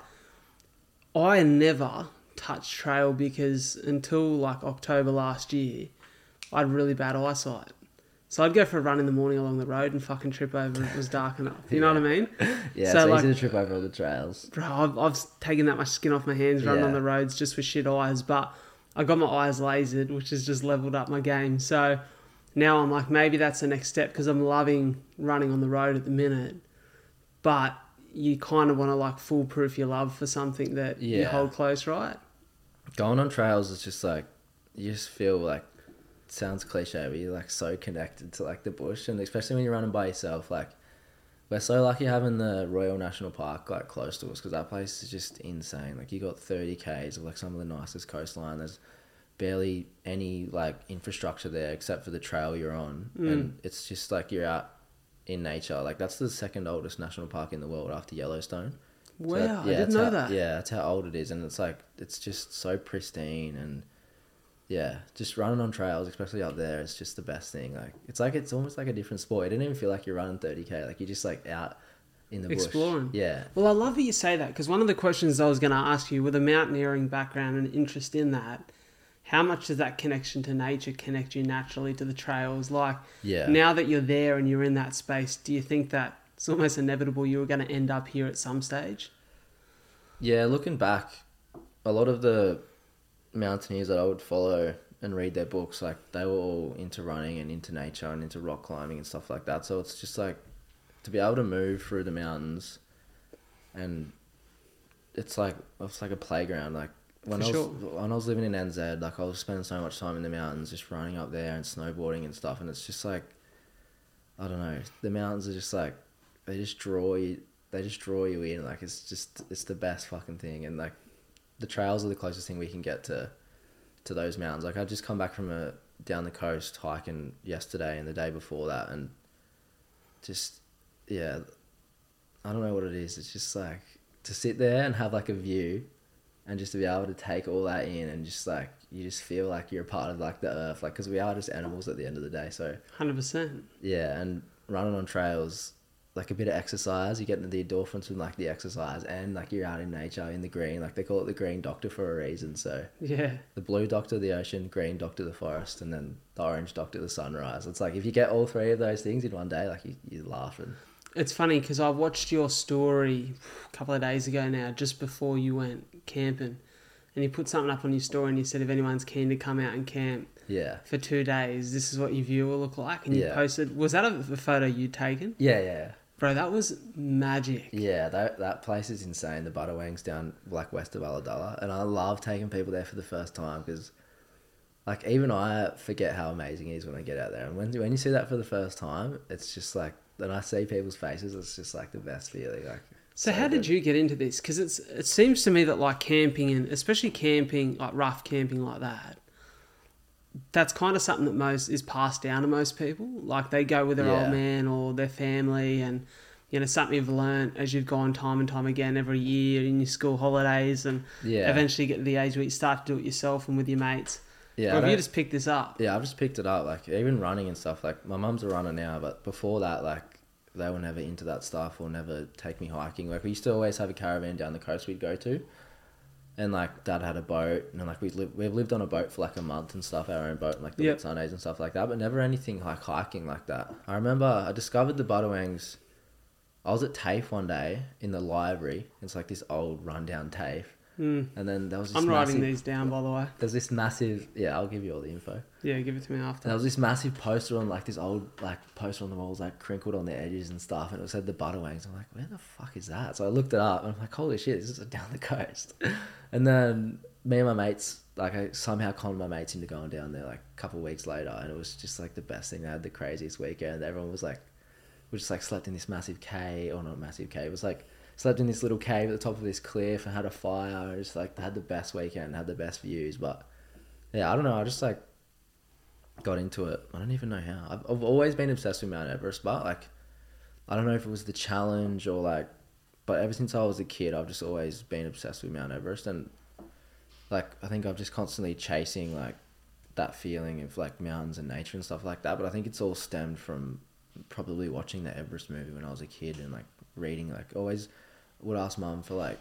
I never touched trail because until like October last year, I had really bad eyesight. So I'd go for a run in the morning along the road and fucking trip over if it was dark enough. You know what I mean? Yeah, So, it's like- easy to trip over all the trails. Bro, I've, I've taken that much skin off my hands running Yeah. on the roads just with shit eyes, but I got my eyes lasered, which has just leveled up my game. So now I'm like, maybe that's the next step because I'm loving running on the road at the minute. But you kind of want to like foolproof your love for something that you hold close, right? Going on trails is just like you just feel like sounds cliche, but you're like so connected to like the bush, and especially when you're running by yourself. Like we're so lucky having the Royal National Park like close to us because that place is just insane. Like you got 30 k's of like some of the nicest coastline. There's barely any like infrastructure there except for the trail you're on, and mm. it's just like you're out in nature. Like that's the second oldest national park in the world after Yellowstone. So Wow, that- I didn't know how- that. Yeah, that's how old it is, and it's like it's just so pristine, and yeah, just running on trails, especially up there, is just the best thing. Like it's like it's almost like a different sport. It didn't even feel like you're running thirty k. Like you're just like out in the Exploring. bush. Yeah, Well, I love that you say that because one of the questions I was going to ask you with a mountaineering background and interest in that, how much does that connection to nature connect you naturally to the trails? Like, yeah, now that you're there and you're in that space, do you think that it's almost inevitable you were going to end up here at some stage? yeah. Looking back, a lot of the mountaineers that I would follow and read their books, like they were all into running and into nature and into rock climbing and stuff like that. So it's just like to be able to move through the mountains and it's like it's like a playground. Like when For I was sure. when I was living in NZ, like I was spending so much time in the mountains, just running up there and snowboarding and stuff, and it's just like I don't know, the mountains are just like they just draw you, they just draw you in. Like it's just it's the best fucking thing, and like the trails are the closest thing we can get to to those mountains. Like I just come back from a down the coast hiking yesterday and the day before that, and just yeah, I don't know what it is. It's just like to sit there and have like a view, and just to be able to take all that in, and just like you just feel like you're a part of like the earth, like because we are just animals at the end of the day. So 100%. yeah, and running on trails, like a bit of exercise, you get into the endorphins from like the exercise, and like you're out in nature in the green. Like they call it the green doctor for a reason. So Yeah. the blue doctor the ocean, green doctor the forest, and then the orange doctor the sunrise. It's like if you get all three of those things in one day, like you, you're laughing. It's funny because I watched your story a couple of days ago now, just before you went camping. And you put something up on your story and you said if anyone's keen to come out and camp Yeah. for two days, this is what your view will look like. And you Yeah. posted, was that a, a photo you'd taken? Yeah, yeah, Bro, that was magic. yeah. That that place is insane. The Budawangs down like west of Ulladulla, and I love taking people there for the first time because, like, even I forget how amazing it is when I get out there. And when when you see that for the first time, it's just like when I see people's faces, it's just like the best feeling. Like, So, how did you get into this? Because it's it seems to me that like camping and especially camping like rough camping like that, that's kind of something that most is passed down to most people. Like they go with their Yeah. old man or their family, and you know something you've learned as you've gone time and time again every year in your school holidays and Yeah. eventually get to the age where you start to do it yourself and with your mates. Yeah. or have you just picked this up? Yeah, I've just picked it up. Like even running and stuff. Like my mum's a runner now, but before that, like they were never into that stuff or never take me hiking. Like we used to always have a caravan down the coast we'd go to, and like dad had a boat, and like we lived we've lived on a boat for like a month and stuff, our own boat, and like the Yep. Sundays and stuff like that. But never anything like hiking like that. I remember I discovered the Budawangs. I was at TAFE one day in the library. It's like this old rundown TAFE, Mm. and then there was this I'm writing massive, these down, by the way. There's this massive. Yeah, I'll give you all the info. Yeah, give it to me after. There was this massive poster on like this old like poster on the walls like crinkled on the edges and stuff and it said the Budawangs. I'm like, where the fuck is that? So I looked it up and I'm like, holy shit, this is down the coast. And then me and my mates like I somehow conned my mates into going down there like a couple of weeks later and it was just like the best thing. They had the craziest weekend. Everyone was like we just like slept in this massive cave or not massive cave. It was like slept in this little cave at the top of this cliff and had a fire. and Just like had the best weekend, had the best views. But yeah, I don't know. I just like got into it. I don't even know how. I've, I've always been obsessed with Mount Everest, but like, I don't know if it was the challenge or like, but ever since I was a kid, I've just always been obsessed with Mount Everest, and like, I think I'm just constantly chasing like that feeling of like mountains and nature and stuff like that. But I think it's all stemmed from probably watching the Everest movie when I was a kid and like reading like always would ask mum for like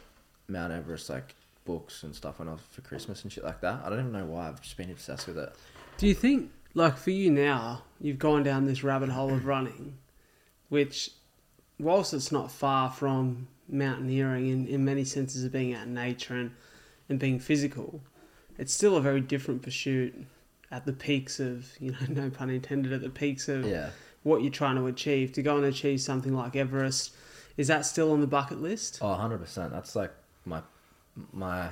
Mount Everest like books and stuff when I was for Christmas and shit like that. I don't even know why. I've just been obsessed with it. Do you think, like for you now, you've gone down this rabbit hole of running, which, whilst it's not far from mountaineering in, in many senses of being out in nature and, and being physical, it's still a very different pursuit at the peaks of, you know, no pun intended, at the peaks of Yeah. what you're trying to achieve. To go and achieve something like Everest, is that still on the bucket list? Oh, 100%. That's like my my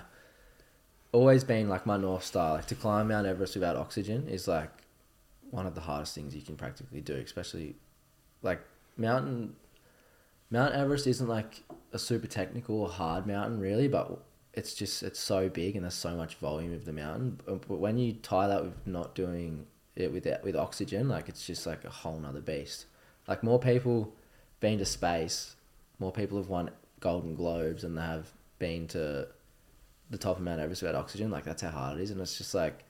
always been like my north star. Like to climb Mount Everest without oxygen is like one of the hardest things you can practically do, especially like mountain Mount Everest isn't like a super technical or hard mountain really, but it's just it's so big and there's so much volume of the mountain. But when you tie that with not doing it with with oxygen, like it's just like a whole nother beast. Like more people been to space, more people have won Golden Globes than they have been to the top of Mount Everest without oxygen. Like that's how hard it is, and it's just like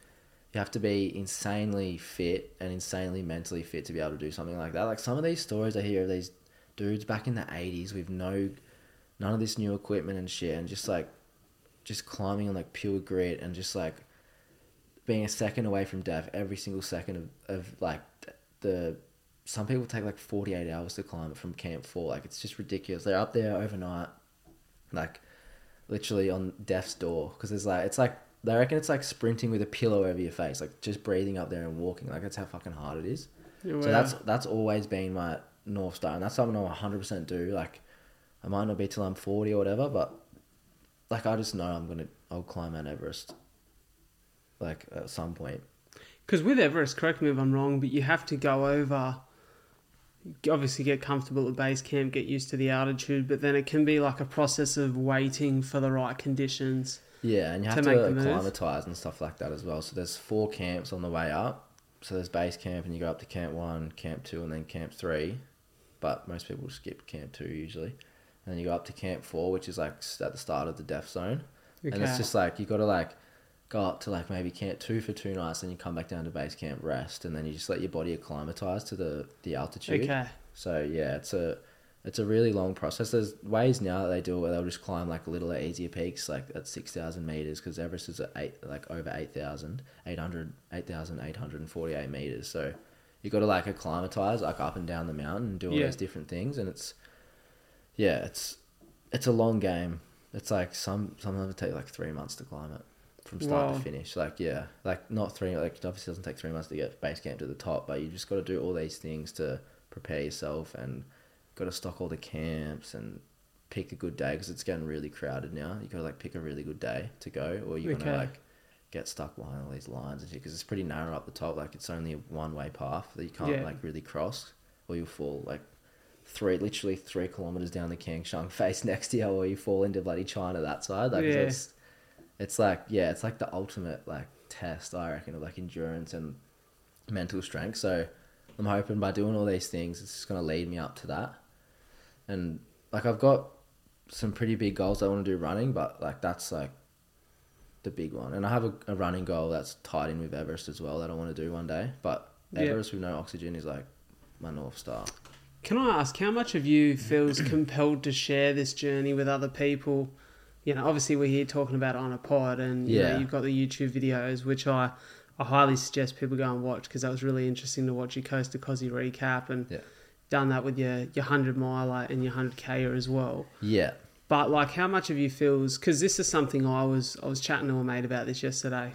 you have to be insanely fit and insanely mentally fit to be able to do something like that. Like some of these stories I hear of these dudes back in the eighties with no none of this new equipment and shit, and just like just climbing on like pure grit and just like being a second away from death every single second of, of like the some people take like 48 hours to climb it from camp 4 like it's just ridiculous. They're up there overnight like literally on death's door. Because there's like it's like they reckon it's like sprinting with a pillow over your face like just breathing up there and walking. Like that's how fucking hard it is. Wow. so that's that's always been my north star and that's something i'll 100% do. Like i might not be till i'm 40 or whatever but like i just know i'm gonna i'll climb mount everest like at some point. Because with Everest, correct me if I'm wrong, but you have to go over. Obviously, get comfortable at base camp, get used to the altitude, but then it can be like a process of waiting for the right conditions. Yeah, and you to have make to, the move. acclimatise and stuff like that as well. So there's four camps on the way up. So there's base camp, and you go up to camp one, camp two, and then camp three. But most people skip camp two usually, and then you go up to camp four, which is like at the start of the death zone. And it's just like you got to like go up to like maybe camp two for two nights, then you come back down to base camp rest, and then you just let your body acclimatise to the the altitude. Okay. So yeah, it's a it's a really long process. There's ways now that they do it where they'll just climb like a little easier peaks, like at six thousand meters, because Everest is at eight, like over 8,000, 800, 8,848 meters. So you got to like acclimatize, like up and down the mountain, and do all Yeah. these different things, and it's yeah, it's it's a long game. It's like some some of them take like three months to climb it from start Wow. to finish. Like yeah, like not three. Like it obviously doesn't take three months to get base camp to the top, but you just got to do all these things to prepare yourself and got to stock all the camps and pick a good day because it's getting really crowded now. You got to like pick a really good day to go, or you're Okay. gonna like get stuck behind all these lines and shit because it's pretty narrow up the top. Like it's only a one way path that you can't Yeah. like really cross, or you'll fall like three, literally three kilometers down the Kangshung face next to you, or you fall into bloody China that side. Like Yeah. it's, it's like yeah, it's like the ultimate like test I reckon of like endurance and mental strength. So I'm hoping by doing all these things, it's just gonna lead me up to that. and like I've got some pretty big goals I want to do running, but like that's like the big one. And I have a, a running goal that's tied in with Everest as well that I want to do one day. But Yeah. Everest with no oxygen is like my north star. Can I ask how much of you feels compelled to share this journey with other people? You know, obviously we're here talking about on a pod, and you Yeah. know, you've got the YouTube videos, which I, I highly suggest people go and watch because that was really interesting to watch your Coast to Kosci recap and Yeah. done that with your your hundred miler and your hundred K as well. Yeah. But like, how much of you feels because this is something I was I was chatting to a mate about this yesterday.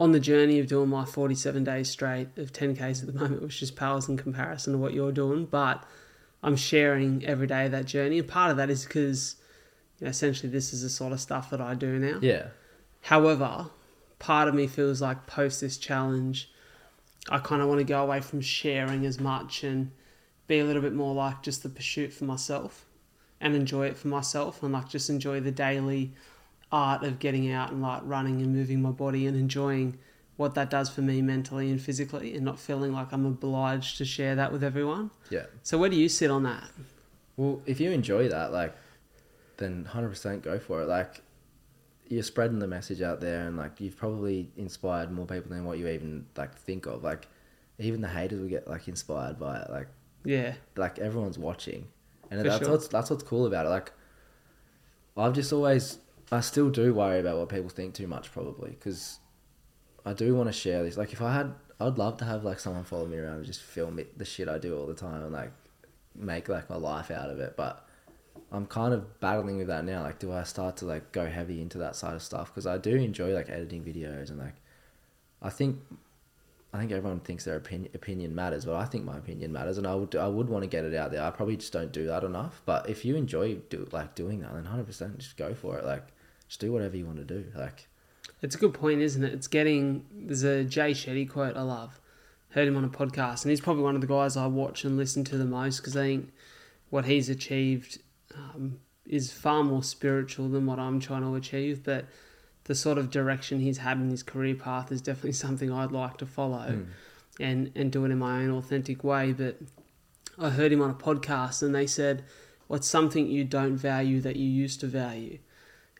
On the journey of doing my forty seven days straight of ten k's at the moment, which just pales in comparison to what you're doing, but I'm sharing every day that journey, and part of that is because you know, essentially this is the sort of stuff that I do now. Yeah. However, part of me feels like post this challenge, I kind of want to go away from sharing as much and be a little bit more like just the pursuit for myself and enjoy it for myself and like just enjoy the daily art of getting out and like running and moving my body and enjoying what that does for me mentally and physically and not feeling like I'm obliged to share that with everyone. Yeah. So where do you sit on that? Well, if you enjoy that, like, then hundred percent go for it. Like, you're spreading the message out there, and like you've probably inspired more people than what you even like think of. Like, even the haters will get like inspired by it. Like, Yeah. like everyone's watching, and For that's sure. what's that's what's cool about it. Like, I've just always, I still do worry about what people think too much, probably, because I do want to share this. Like, if I had, I'd love to have like someone follow me around and just film it, the shit I do all the time, and like make like my life out of it. But I'm kind of battling with that now. Like, do I start to like go heavy into that side of stuff? Because I do enjoy like editing videos and like, I think I think everyone thinks their opinion opinion matters, but I think my opinion matters, and I would I would want to get it out there. I probably just don't do that enough. But if you enjoy do like doing that, then hundred percent just go for it. Like just do whatever you want to do. Like It's a good point, isn't it? It's getting there's a Jay Shetty quote I love. Heard him on a podcast, and he's probably one of the guys I watch and listen to the most because I think what he's achieved um, is far more spiritual than what I'm trying to achieve. But the sort of direction he's had in his career path is definitely something I'd like to follow mm, and and do it in my own authentic way. But I heard him on a podcast, and they said, "What's something you don't value that you used to value?"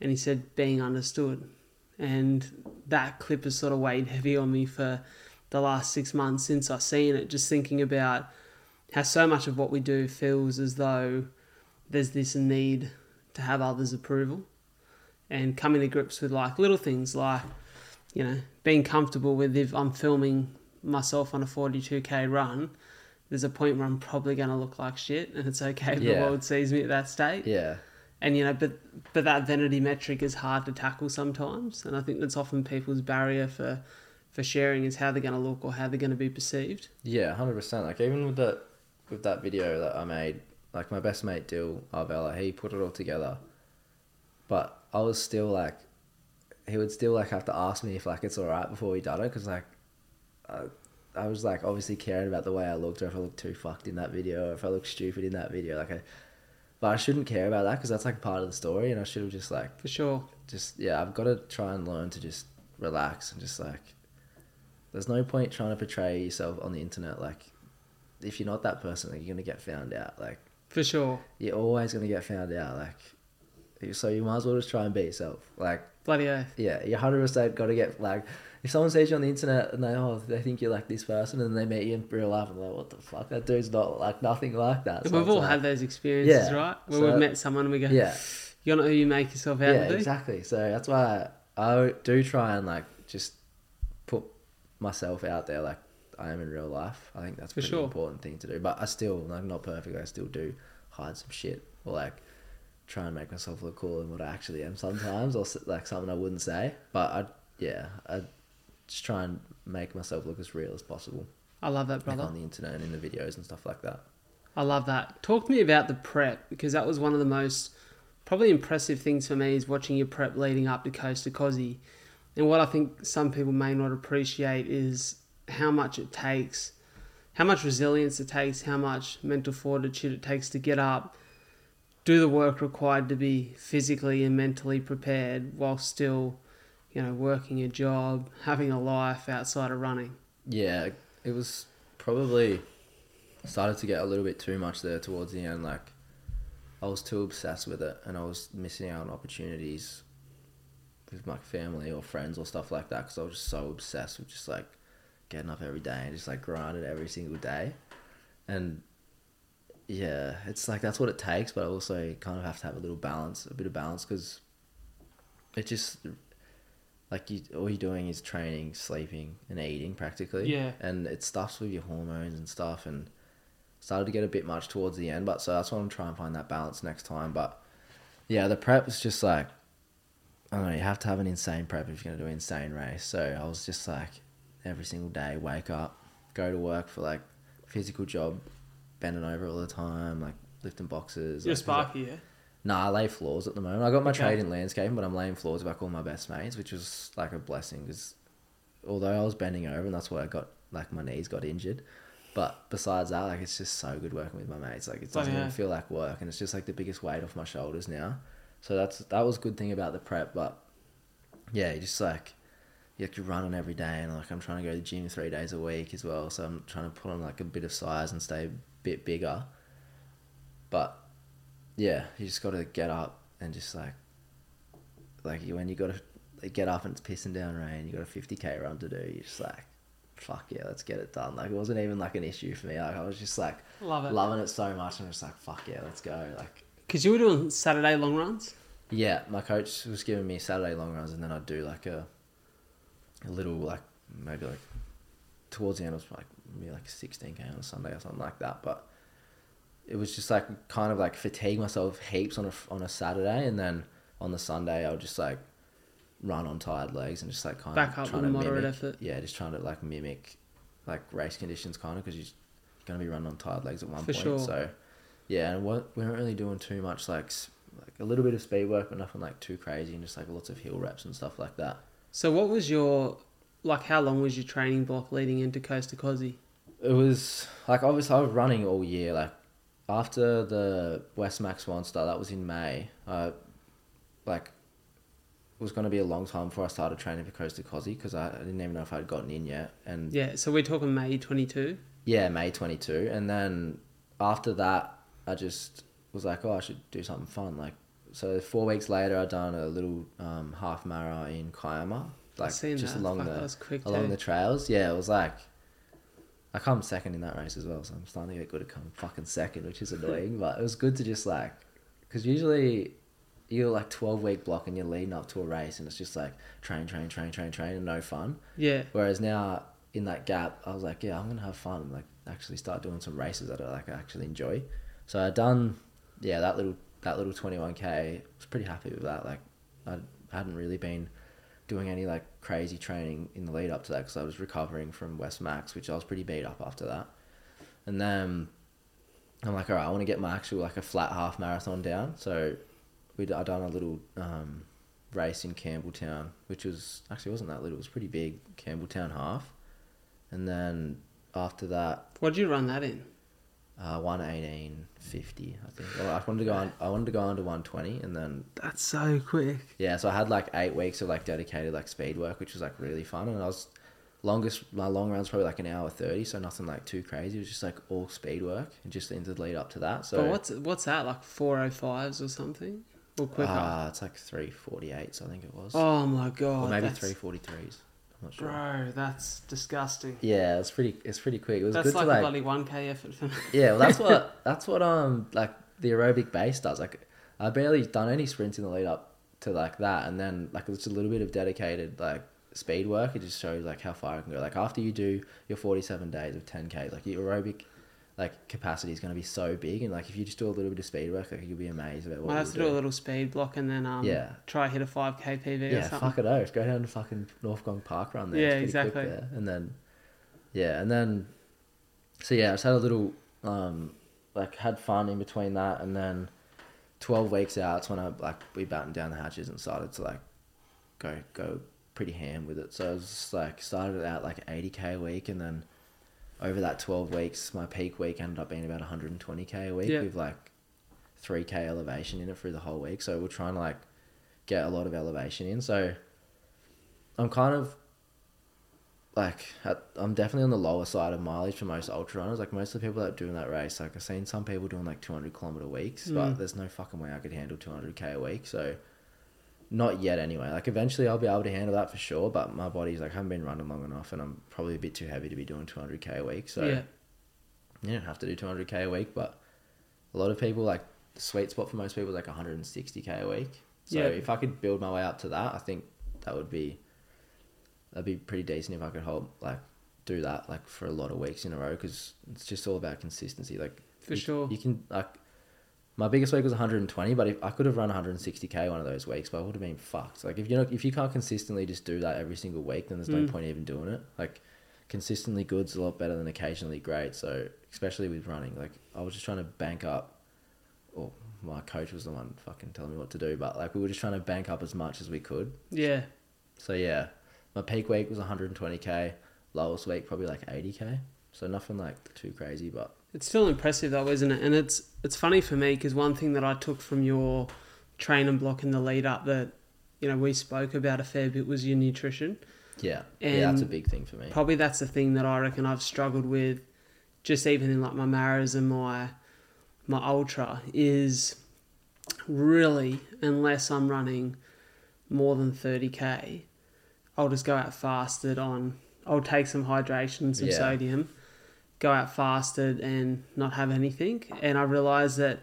And he said, "Being understood." And that clip has sort of weighed heavy on me for the last six months since I've seen it. Just thinking about how so much of what we do feels as though there's this need to have others' approval, and coming to grips with like little things like you know, being comfortable with if I'm filming myself on a 42k run, there's a point where I'm probably going to look like shit, and it's okay if the world sees me at that state. yeah, And you know, but but that vanity metric is hard to tackle sometimes, and I think that's often people's barrier for for sharing is how they're going to look or how they're going to be perceived. yeah, hundred percent. Like even with that with that video that I made, like my best mate Dill Arvella, he put it all together, but I was still like, he would still like have to ask me if like it's all right before we done it, because like, I, I was like obviously caring about the way I looked, or if I looked too fucked in that video, or if I looked stupid in that video, like I. But I shouldn't care about that because that's like part of the story, and I should have just like For sure. just yeah, I've got to try and learn to just relax and just like. There's no point trying to portray yourself on the internet. Like, if you're not that person, like, you're gonna get found out. Like, For sure. you're always gonna get found out. Like, so you might as well just try and be yourself. Like, Bloody oath. yeah, you hundred percent got to get like. If someone sees you on the internet and they oh they think you're like this person and they meet you in real life and they're like what the fuck that dude's not like nothing like that. So We've all like- had those experiences, Yeah. right? Where So- we've met someone and we go, yeah. "You're not who you make yourself out yeah, to be." exactly. So that's why I do try and like just put myself out there like I am in real life. I think that's a For pretty sure. important thing to do. But I still like not perfect. I still do hide some shit or like try and make myself look cooler than what I actually am sometimes, or like something I wouldn't say. But I yeah I just try and make myself look as real as possible, I love that, like brother. on the internet and in the videos and stuff like that. I love that. Talk to me about the prep because that was one of the most probably impressive things for me is watching your prep leading up to Coast to Kosci. And what I think some people may not appreciate is how much it takes, how much resilience it takes, how much mental fortitude it takes to get up, do the work required to be physically and mentally prepared while still, you know, working a job, having a life outside of running. Yeah, it was probably started to get a little bit too much there towards the end. Like, I was too obsessed with it, and I was missing out on opportunities with my family or friends or stuff like that because I was just so obsessed with just like getting up every day and just like grinding every single day, and yeah, it's like that's what it takes, but I also kind of have to have a little balance, a bit of balance because it just like you all you're doing is training, sleeping, and eating practically. Yeah. And it stuffs with your hormones and stuff, and started to get a bit much towards the end. But so that's why I'm trying to find that balance next time. But yeah, the prep was just like I don't know. You have to have an insane prep if you're gonna do an insane race. So I was just like every single day, wake up, go to work for like physical job, bending over all the time, like lifting boxes. You're like, Sparky, yeah. Nah, I lay floors at the moment. I got my Okay. trade in landscaping, but I'm laying floors with like all my best mates, which was like a blessing because although I was bending over and that's why I got like my knees got injured. But besides that, like it's just so good working with my mates. Like it Oh, doesn't yeah. even feel like work, and it's just like the biggest weight off my shoulders now. So that's that was a good thing about the prep. But yeah, just like you have to run on every day, and like I'm trying to go to the gym three days a week as well. So I'm trying to put on like a bit of size and stay a bit bigger. But yeah, you just got to get up and just like, like when you got to get up and it's pissing down rain, you got a fifty k run to do. You're just like, fuck yeah, let's get it done. Like it wasn't even like an issue for me. Like I was just like Love it. loving it so much, and I'm just like, fuck yeah, let's go. Like Because you were doing Saturday long runs. yeah, my coach was giving me Saturday long runs, and then I'd do like a, a little like maybe like towards the end it was like maybe like sixteen k on a Sunday or something like that. But it was just like kind of like fatigue myself heaps on a on a Saturday, and then on the Sunday I would just like run on tired legs and just like kind Back of up trying to moderate mimic, effort. Yeah, just trying to like mimic like race conditions kind of because you're gonna be running on tired legs at one For point. sure. So yeah, and we we weren't really doing too much like like a little bit of speed work, but nothing like too crazy, and just like lots of hill reps and stuff like that. So what was your like? How long was your training block leading into Coast to Kosci? It was like obviously I was running all year. Like after the West Macs one start, that was in May. Uh, like it was going to be a long time before I started training for Coast to Kosci because I, I didn't even know if I'd gotten in yet. And Yeah. So we're talking May twenty two. Yeah, May 22. And then after that, I just was like, oh, I should do something fun. Like, so four weeks later, I done a little um, half marathon in Kiama, like seen just that. along Fuck, the that was quick along too. the trails. Yeah, it was like I come second in that race as well, so I'm starting to get good at coming fucking second, which is annoying. but it was good to just like, because usually you're like 12 week block and you're leading up to a race, and it's just like train, train, train, train, train, and no fun. Yeah. Whereas now in that gap, I was like, yeah, I'm gonna have fun and like actually start doing some races that I like actually enjoy. So I done, yeah, that little that little 21k. I was pretty happy with that. Like I hadn't really been doing any like crazy training in the lead up to that because I was recovering from West Macs, which I was pretty beat up after that. And then I'm like, all right, I want to get my actual like a flat half marathon down. So we I done a little um, race in Campbelltown, which was actually wasn't that little. It was pretty big, Campbelltown half. And then after that, What did you run that in? Uh, one eighteen fifty, I think. Well, I wanted to go on. I wanted to go on to one twenty, and then That's so quick. yeah, so I had like eight weeks of like dedicated like speed work, which was like really fun. And I was longest my long runs probably like an hour thirty, so nothing like too crazy. It was just like all speed work and just into the lead up to that. So but what's what's that like? Four oh fives or something? Or quicker? uh, it's like three forty eights, I think it was, oh my god. or maybe that's- three forty threes. Not sure. Bro, that's disgusting. Yeah, it's pretty. It's pretty quick. It was That's good like, to a bloody one k effort for me. Yeah, well, that's what that's what um like the aerobic base does. Like I barely done any sprints in the lead up to like that, and then like it's a little bit of dedicated like speed work. It just shows like how far I can go. Like after you do your forty seven days of ten k, like your aerobic like capacity is going to be so big, and like if you just do a little bit of speed work, like you'll be amazed about what you have to do a little speed block and then um Yeah. try to hit a five k PB or yeah, something. fuck it oath. Go down to fucking North Gong Park run there. Yeah, It's pretty quick exactly. there. And then, yeah, and then, so yeah, I just had a little, um, like had fun in between that, and then, twelve weeks out, it's when I like we battened down the hatches and started to like, go go pretty ham with it. So I was just, like started out like eighty k a week, and then, over that twelve weeks, my peak week ended up being about one hundred and twenty k a week Yeah. with like, three k elevation in it through the whole week. So we're trying to like get a lot of elevation in. So I'm kind of like at, I'm definitely on the lower side of mileage for most ultra runners. Like most of the people that are doing that race, like I've seen some people doing like 200 kilometer weeks, Mm. but there's no fucking way I could handle 200k a week. So not yet anyway. Like eventually I'll be able to handle that for sure, but my body's like I haven't been running long enough, and I'm probably a bit too heavy to be doing 200k a week. So yeah, you don't have to do 200k a week, but a lot of people like the sweet spot for most people is like 160k a week. So Yeah. if I could build my way up to that, I think that would be that'd be pretty decent if I could hold like do that like for a lot of weeks in a row because it's just all about consistency. Like for you, sure. you can like my biggest week was 120, but if I could have run 160k one of those weeks, but I would have been fucked. Like if you know if you can't consistently just do that every single week, then there's no Mm. point even doing it. Like consistently good's a lot better than occasionally great. So especially with running, like I was just trying to bank up. Or my coach was the one fucking telling me what to do, but like we were just trying to bank up as much as we could. yeah, So yeah, my peak week was 120k. Lowest week probably like 80k. So nothing like too crazy, but it's still impressive though, isn't it? And it's it's funny for me because one thing that I took from your training block in the lead up that you know we spoke about a fair bit was your nutrition. yeah, yeah, that's a big thing for me. Probably that's the thing that I reckon I've struggled with, just even in like my Maras and my my ultra is really unless I'm running more than thirty k, I'll just go out fasted on. I'll take some hydration, and some Yeah. sodium, go out fasted and not have anything. And I realised that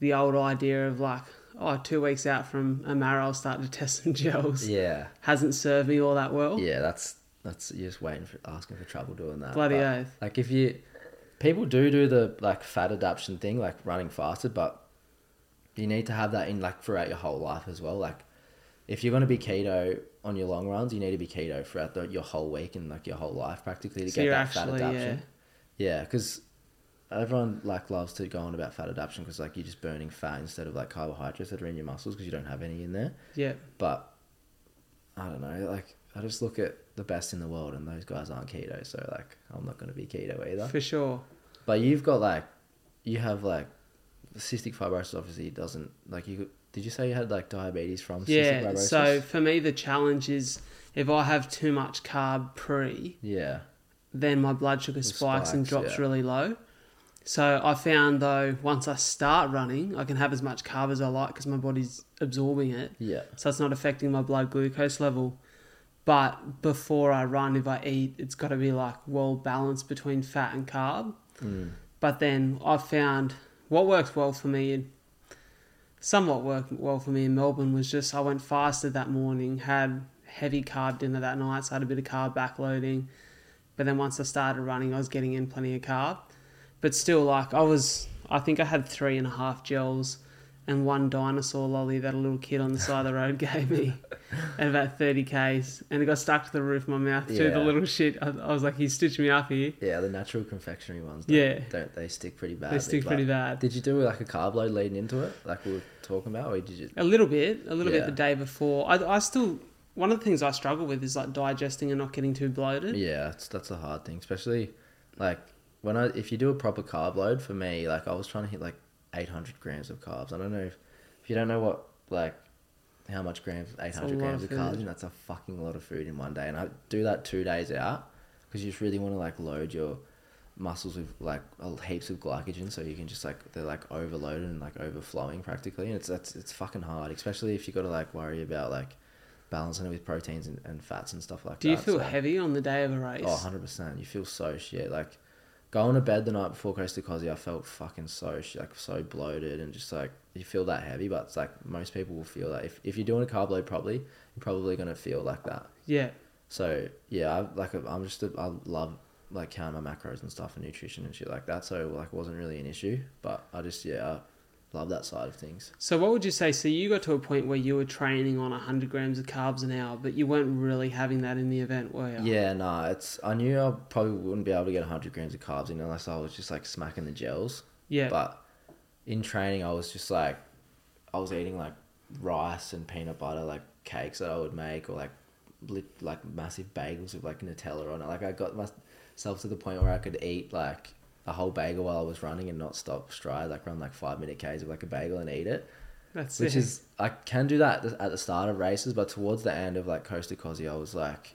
the old idea of like, oh, two weeks out from a Mara, I'll start to test some gels Yeah, hasn't served me all that well. yeah, that's that's you're just waiting for asking for trouble doing that. Bloody But, oath. Like if you people do do the like fat adaptation thing, like running fasted, but you need to have that in like throughout your whole life as well. Like if you're going to be keto on your long runs, you need to be keto throughout the, your whole week and like your whole life practically to So get that actually, fat adaptation. Yeah, because everyone like loves to go on about fat adaptation because like you're just burning fat instead of like carbohydrates that are in your muscles because you don't have any in there. Yeah. But I don't know, like I just look at the best in the world and those guys aren't keto, so like I'm not gonna be keto either. For sure. But you've got like you have like cystic fibrosis obviously doesn't like you did you say you had like diabetes from cystic Yeah. fibrosis? So for me, the challenge is if I have too much carb pre, Yeah. Then my blood sugar It spikes, and drops yeah. really low. So I found though, once I start running, I can have as much carb as I like because my body's absorbing it. Yeah. So it's not affecting my blood glucose level. But before I run, if I eat, it's got to be like well balanced between fat and carb. Mm. But then I found what works well for me, and somewhat worked well for me in Melbourne, was just I went fasted that morning, had heavy carb dinner that night, so I had a bit of carb backloading. But then once I started running, I was getting in plenty of carb. But still, like I was, I think I had three and a half gels and one dinosaur lolly that a little kid on the side of the road gave me at about 30 k's. And it got stuck to the roof of my mouth too, the little shit. I, I was like, he stitched me up here. Yeah, the natural confectionery ones. Don't, Yeah. don't they stick pretty bad? They stick pretty bad. Did you do like a carb load leading into it, like we were talking about, or did you? A little bit, a little bit the day before. I, I still, one of the things I struggle with is like digesting and not getting too bloated. Yeah, that's that's a hard thing, especially like when I if you do a proper carb load for me, like I was trying to hit like 800 grams of carbs. I don't know if if you don't know what like how much grams 800 grams of of carbs, and that's a fucking lot of food in one day. And I do that two days out because you just really want to like load your muscles with like heaps of glycogen, so you can just like they're like overloaded and like overflowing practically, and it's that's it's fucking hard, especially if you got to like worry about like balancing it with proteins and, and fats and stuff like Do that. Do you feel so- heavy on the day of a race? Oh, 100%. You feel so shit. Like, going to bed the night before Coast to Kosci, I felt fucking so shit, like, so bloated and just, like, you feel that heavy, but it's like most people will feel that. If, if you're doing a carb load properly, you're probably going to feel like that. Yeah. So, yeah, I, like, I'm just, a, I love, like, counting my macros and stuff and nutrition and shit like that. So, like, wasn't really an issue, but I just, yeah, I love that side of things. So what would you say? So you got to a point where you were training on 100 grams of carbs an hour, but you weren't really having that in the event, were you? Yeah, no, it's, I knew I probably wouldn't be able to get 100 grams of carbs in unless I was just, like, smacking the gels. Yeah. But in training, I was just like, I was eating like rice and peanut butter, like cakes that I would make, or like like massive bagels with like Nutella on it. Like I got myself to the point where I could eat like a whole bagel while I was running and not stop stride, like run like five minute Ks of like a bagel and eat it. That's Which it. is I can do that at the start of races, but towards the end of like Coast to Kosci, I was like,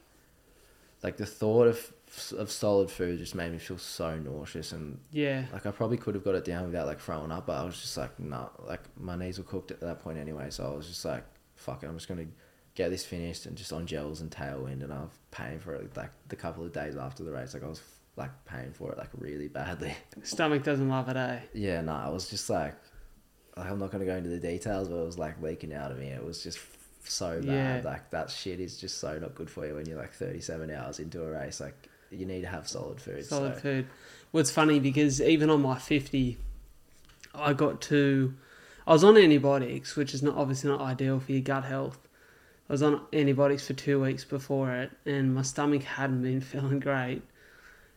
like the thought of of solid food just made me feel so nauseous and Yeah. like I probably could have got it down without like throwing up, but I was just like, nah, like my knees were cooked at that point anyway, so I was just like, fuck it, I'm just gonna get this finished and just on gels and tailwind, and I was paying for it like the couple of days after the race, like I was like paying for it like really badly. Stomach doesn't love it, eh? Yeah, no, I was just like, like, I'm not gonna go into the details, but it was like leaking out of me. It was just so bad. Yeah. Like that shit is just so not good for you when you're like 37 hours into a race. Like you need to have solid food. Solid so. food. Well, it's funny because even on my 50, I got to. I was on antibiotics, which is not obviously not ideal for your gut health. I was on antibiotics for two weeks before it, and my stomach hadn't been feeling great.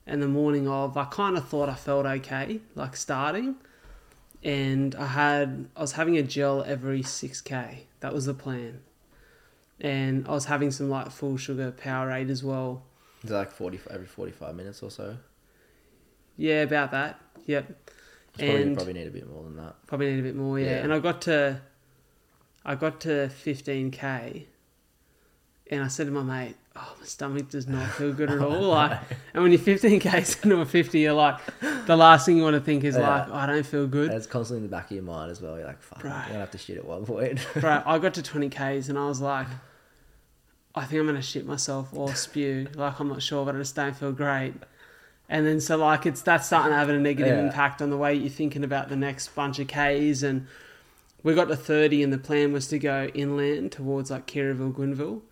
And the morning of, I kind of thought I felt okay, like starting. And I had, I was having a gel every 6k. That was the plan. And I was having some like full sugar Powerade as well. Is like 40 every 45 minutes or so? Yeah, about that. Yep. It's Probably, And- probably need a bit more than that. Probably need a bit more, yeah. Yeah. And I got to, I got to fifteen k, and I said to my mate, "Oh, my stomach does not feel good at oh, all." Like, and when you're fifteen k into a fifty, you're like, the last thing you want to think is Yeah. like, oh, "I don't feel good." And it's constantly in the back of your mind as well. You're like, fuck. I'm gonna have to shit at one point. Bro, I got to twenty k's, and I was like, I think I'm gonna shit myself or spew. Like, I'm not sure, but I just don't feel great. And then so like it's that's starting to have a negative Yeah. impact on the way you're thinking about the next bunch of Ks and we got to 30 and the plan was to go inland towards like Keiraville, Gwynneville.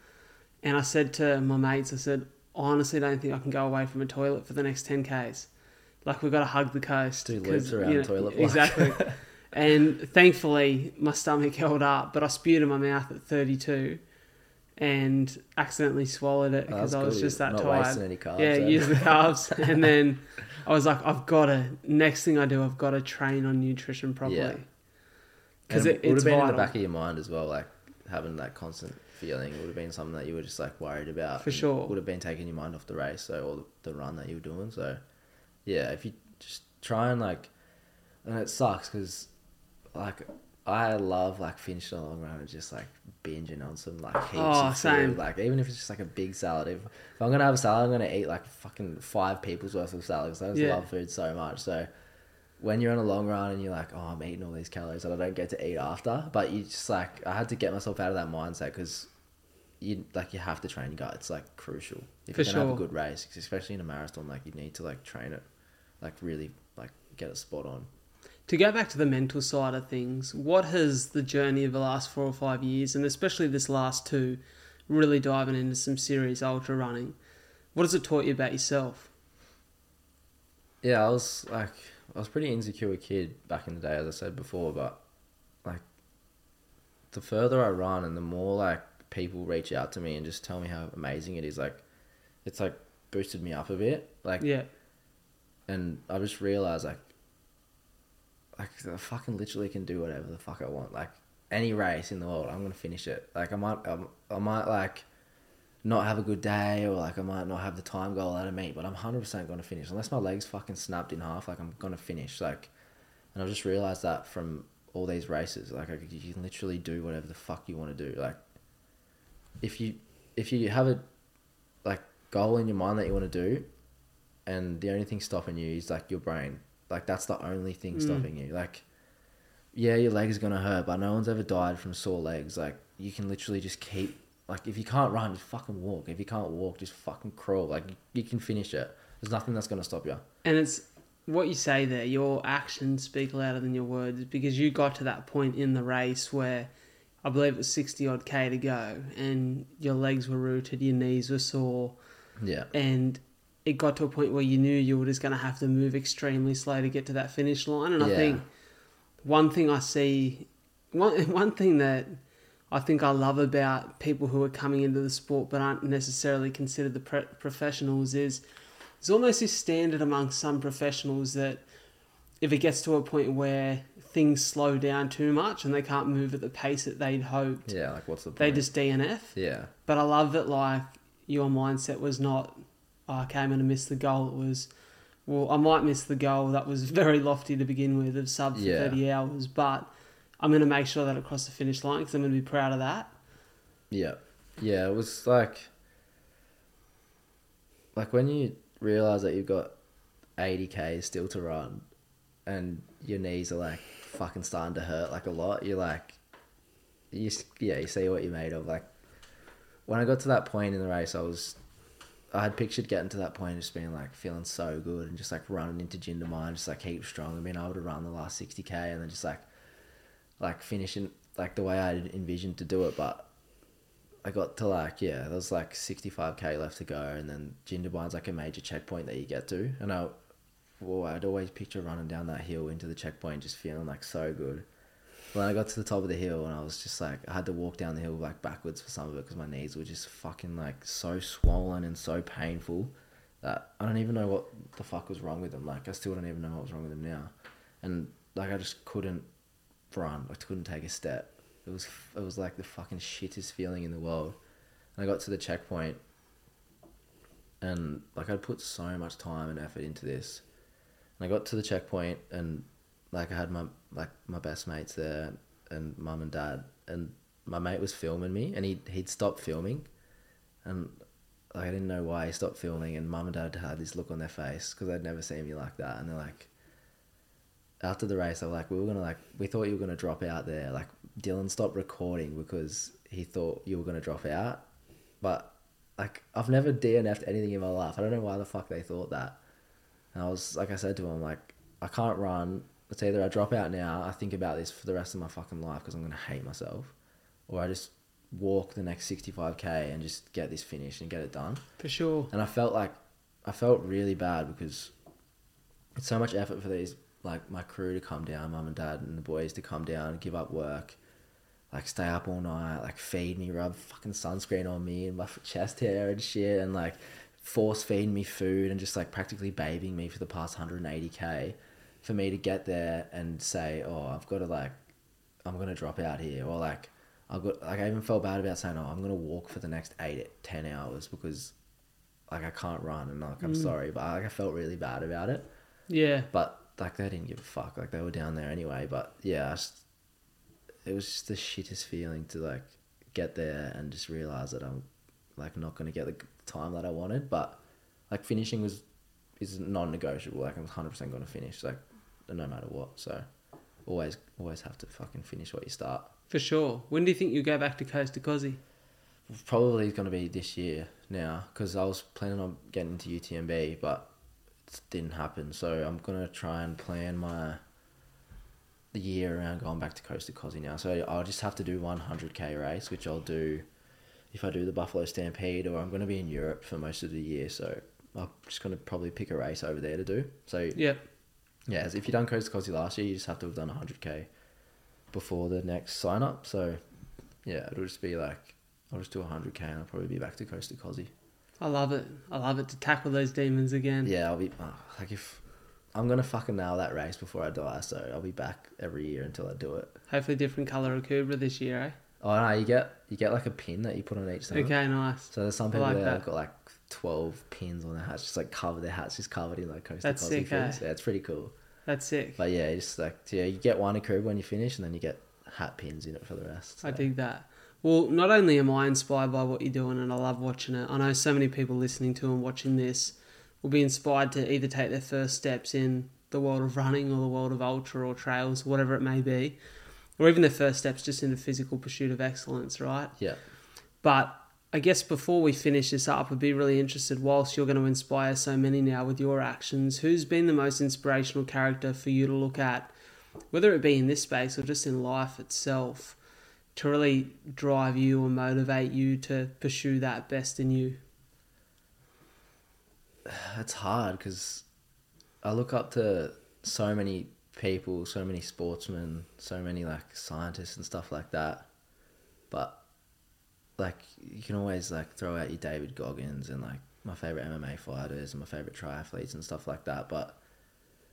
And I said to my mates, I said, I honestly don't think I can go away from a toilet for the next 10 Ks. Like we've got to hug the coast. Do loops around you the toilet block. Exactly. and thankfully my stomach held up, but I spewed in my mouth at 32 and accidentally swallowed it Oh, because that's I was just that not tired. any carbs. Yeah, eh? use the carbs. and then I was like, I've got to, next thing I do, I've got to train on nutrition properly. Yeah. Because And it, it would it's have been vital. in the back of your mind as well, like having that constant feeling. It would have been something that you were just like worried about. For sure. Would have been taking your mind off the race, so or the, the run that you were doing. So, yeah, if you just try and like, and it sucks because, like, I love like finishing a long run and just like binging on some like heaps Oh, of same. food. Like even if it's just like a big salad. If, if I'm gonna have a salad, I'm gonna eat like fucking five people's worth of salad because I just Yeah. love food so much. So when you're on a long run and you're like, oh, I'm eating all these calories that I don't get to eat after, but you just like, I had to get myself out of that mindset because you like you have to train your gut. It's like crucial if For you're gonna have a good race, especially in a marathon. Like you need to like train it, like really like get it spot on. To go back to the mental side of things, what has the journey of the last four or five years, and especially this last two, really diving into some serious ultra running, what has it taught you about yourself? Yeah, I was like, I was a pretty insecure kid back in the day, as I said before, but like, the further I run and the more like people reach out to me and just tell me how amazing it is, like, it's like boosted me up a bit, like, Yeah, and I just realized like, like I fucking literally can do whatever the fuck I want, like any race in the world, I'm gonna finish it. Like I might, um, I might like not have a good day or like I might not have the time goal out of meet, but I'm hundred percent gonna finish unless my legs fucking snapped in half. Like I'm gonna finish. Like, and I've just realized that from all these races, like I, you can literally do whatever the fuck you want to do. Like, if you if you have a like goal in your mind that you want to do, and the only thing stopping you is like your brain. Like that's the only thing Mm. stopping you. Like, yeah, your leg is gonna hurt, but no one's ever died from sore legs. Like you can literally just keep. Like if you can't run, just fucking walk. If you can't walk, just fucking crawl. Like you, you can finish it. There's nothing that's gonna stop you. and it's what you say there. Your actions speak louder than your words because you got to that point in the race where I believe it was sixty odd k to go, and your legs were rooted, your knees were sore, Yeah. and it got to a point where you knew you were just going to have to move extremely slow to get to that finish line. And I think one thing I see, one one thing that I think I love about people who are coming into the sport but aren't necessarily considered the pre- professionals is there's almost this standard among some professionals that if it gets to a point where things slow down too much and they can't move at the pace that they'd hoped, Yeah. Like what's the point? they just DNF. Yeah. But I love that like your mindset was not, oh, okay, I'm going to miss the goal. It was, well, I might miss the goal. That was very lofty to begin with of sub Yeah. 30 hours, but I'm going to make sure that I cross the finish line because I'm going to be proud of that. Yeah. Yeah. It was like. like when you realize that you've got 80k still to run and your knees are like fucking starting to hurt like a lot. You're like you yeah you see what you're made of. Like when i got to that point in the race i was i had pictured getting to that point just being like feeling so good and just like running into Jindabyne just like heap strong and being able to run the last 60k and then just like like finishing like the way i envisioned to do it. But I got to like yeah, there was like sixty five k left to go, and then Jindabyne's like a major checkpoint that you get to, and I, I'd always picture running down that hill into the checkpoint, just feeling like so good. When I got to the top of the hill, and I was just like, I had to walk down the hill like backwards for some of it because my knees were just fucking like so swollen and so painful that I don't even know what the fuck was wrong with them. Like I still don't even know what was wrong with them now, and like I just couldn't run. I couldn't take a step. It was it was like the fucking shittest feeling in the world. And I got to the checkpoint, and like I'd put so much time and effort into this. I got to the checkpoint, and like I had my like my best mates there, and mum and dad, and my mate was filming me, and he he'd stopped filming, and like, I didn't know why he stopped filming, and mum and dad had this look on their face because they'd never seen me like that, and they're like, after the race, they were like, we were gonna like, we thought you were gonna drop out there. Like Dylan stopped recording because he thought you were gonna drop out, but like I've never DNF'd anything in my life. I don't know why the fuck they thought that. And I was like, I said to him, like, I can't run. It's either I drop out now, I think about this for the rest of my fucking life because I'm gonna hate myself, or I just walk the next 65k and just get this finished and get it done. For sure. And I felt like I felt really bad because it's so much effort for these like my crew to come down, mum and dad and the boys to come down, give up work, like stay up all night, like feed me, rub fucking sunscreen on me and my chest hair and shit, and like force feed me food and just like practically bathing me for the past 180k for me to get there and say, oh, I've got to like, I'm gonna drop out here, or like. I've got like I even felt bad about saying, "Oh, I'm gonna walk for the next eight, ten hours because like I can't run and like I'm Mm. sorry, but like I felt really bad about it. Yeah. But like they didn't give a fuck. Like they were down there anyway. But yeah, I just, it was just the shittest feeling to like get there and just realize that I'm like not gonna get the time that I wanted. But like finishing was is non-negotiable. Like I'm 100 percent gonna finish. Like no matter what. So always always have to fucking finish what you start. For sure. When do you think you go back to Coast to Kosci? Probably going to be this year now because I was planning on getting into UTMB, but it didn't happen. So I'm going to try and plan my the year around going back to Coast to Kosci now. So I'll just have to do 100k race, which I'll do if I do the Buffalo Stampede, or I'm going to be in Europe for most of the year. So I'm just going to probably pick a race over there to do. So yeah, as if you done Coast to Kosci last year, you just have to have done 100k before the next sign up. So yeah, it'll just be like I'll just do 100k and I'll probably be back to Coast to Kosci. I love it. I love it to tackle those demons again. Yeah, I'll be oh, like if I'm gonna fucking nail that race before I die, so I'll be back every year until I do it. Hopefully, different color of Akubra this year, eh? Oh no, you get you get like a pin that you put on each side. Okay, nice. So there's some people like there that. that've got like 12 pins on their hats, just like cover their hats, just covered in like Coast That's sick, eh? Yeah, it's pretty cool. That's sick. But yeah, just like yeah, you get one Akubra when you finish, and then you get hat pins in it for the rest. I so. dig that. Well, not only am I inspired by what you're doing and I love watching it, I know so many people listening to and watching this will be inspired to either take their first steps in the world of running or the world of ultra or trails, whatever it may be, or even their first steps just in the physical pursuit of excellence, right? Yeah. But I guess before we finish this up, I'd be really interested, whilst you're going to inspire so many now with your actions, who's been the most inspirational character for you to look at, whether it be in this space or just in life itself, to really drive you or motivate you to pursue that best in you? it's hard because I look up to so many people, so many sportsmen, so many like scientists and stuff like that. But like you can always like throw out your David Goggins and like my favorite MMA fighters and my favorite triathletes and stuff like that. But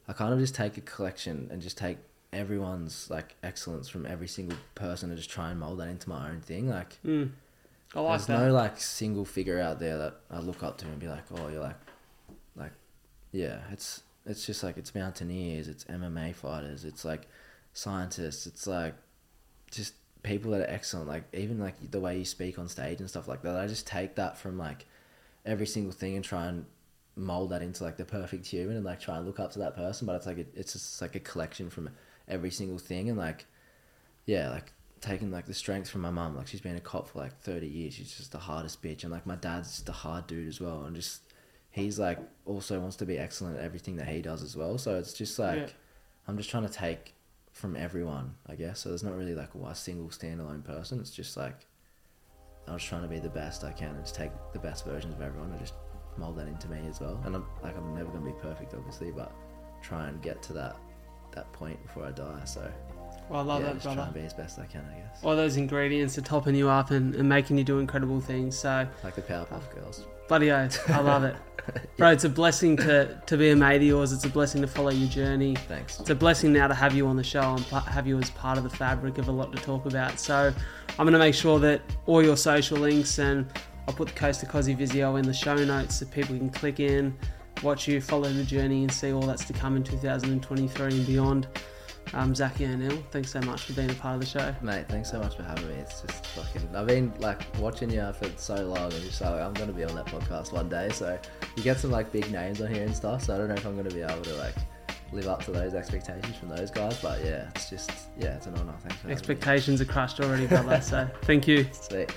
I kind of just take a collection and just take everyone's like excellence from every single person and just try and mold that into my own thing. Like Mm. I like there's that. no like single figure out there that I look up to and be like, oh, you're like, like, yeah, it's it's just like it's mountaineers, it's MMA fighters, it's like scientists, it's like just people that are excellent. Like even like the way you speak on stage and stuff like that. I just take that from like every single thing and try and mold that into like the perfect human and like try and look up to that person. But it's like a, it's just like a collection from every single thing and like yeah, like taking like the strength from my mum. Like she's been a cop for like thirty years. She's just the hardest bitch, and like my dad's just a hard dude as well. And just he's like also wants to be excellent at everything that he does as well. So it's just like Yeah. I'm just trying to take from everyone, I guess. So there's not really like a single standalone person. It's just like I'm just trying to be the best I can and just take the best versions of everyone and just mold that into me as well. And I'm like I'm never gonna be perfect, obviously, but try and get to that that point before I die. So Well, I love yeah, that, just brother. and be as best I can, I guess. All those ingredients are topping you up and, and making you do incredible things. So, Like the Powerpuff Girls. Bloody oath, I love it. Bro, it's a blessing to, to be a mate of yours. It's a blessing to follow your journey. Thanks. It's a blessing now to have you on the show and have you as part of the fabric of a lot to talk about. So I'm going to make sure that all your social links and I'll put the Coast to Kosci Visio in the show notes so people can click in, watch you, follow the journey, and see all that's to come in 2023 and beyond. Um, Zachy O'Neil, thanks so much for being a part of the show. Mate, thanks so much for having me. It's just fucking. I've been like watching you for so long, and just like I'm gonna be on that podcast one day. So you get some like big names on here and stuff. So I don't know if I'm gonna be able to like live up to those expectations from those guys. But yeah, it's just yeah, it's an honor. Thanks for having me. Expectations are crushed already, brother. so thank you. Sweet.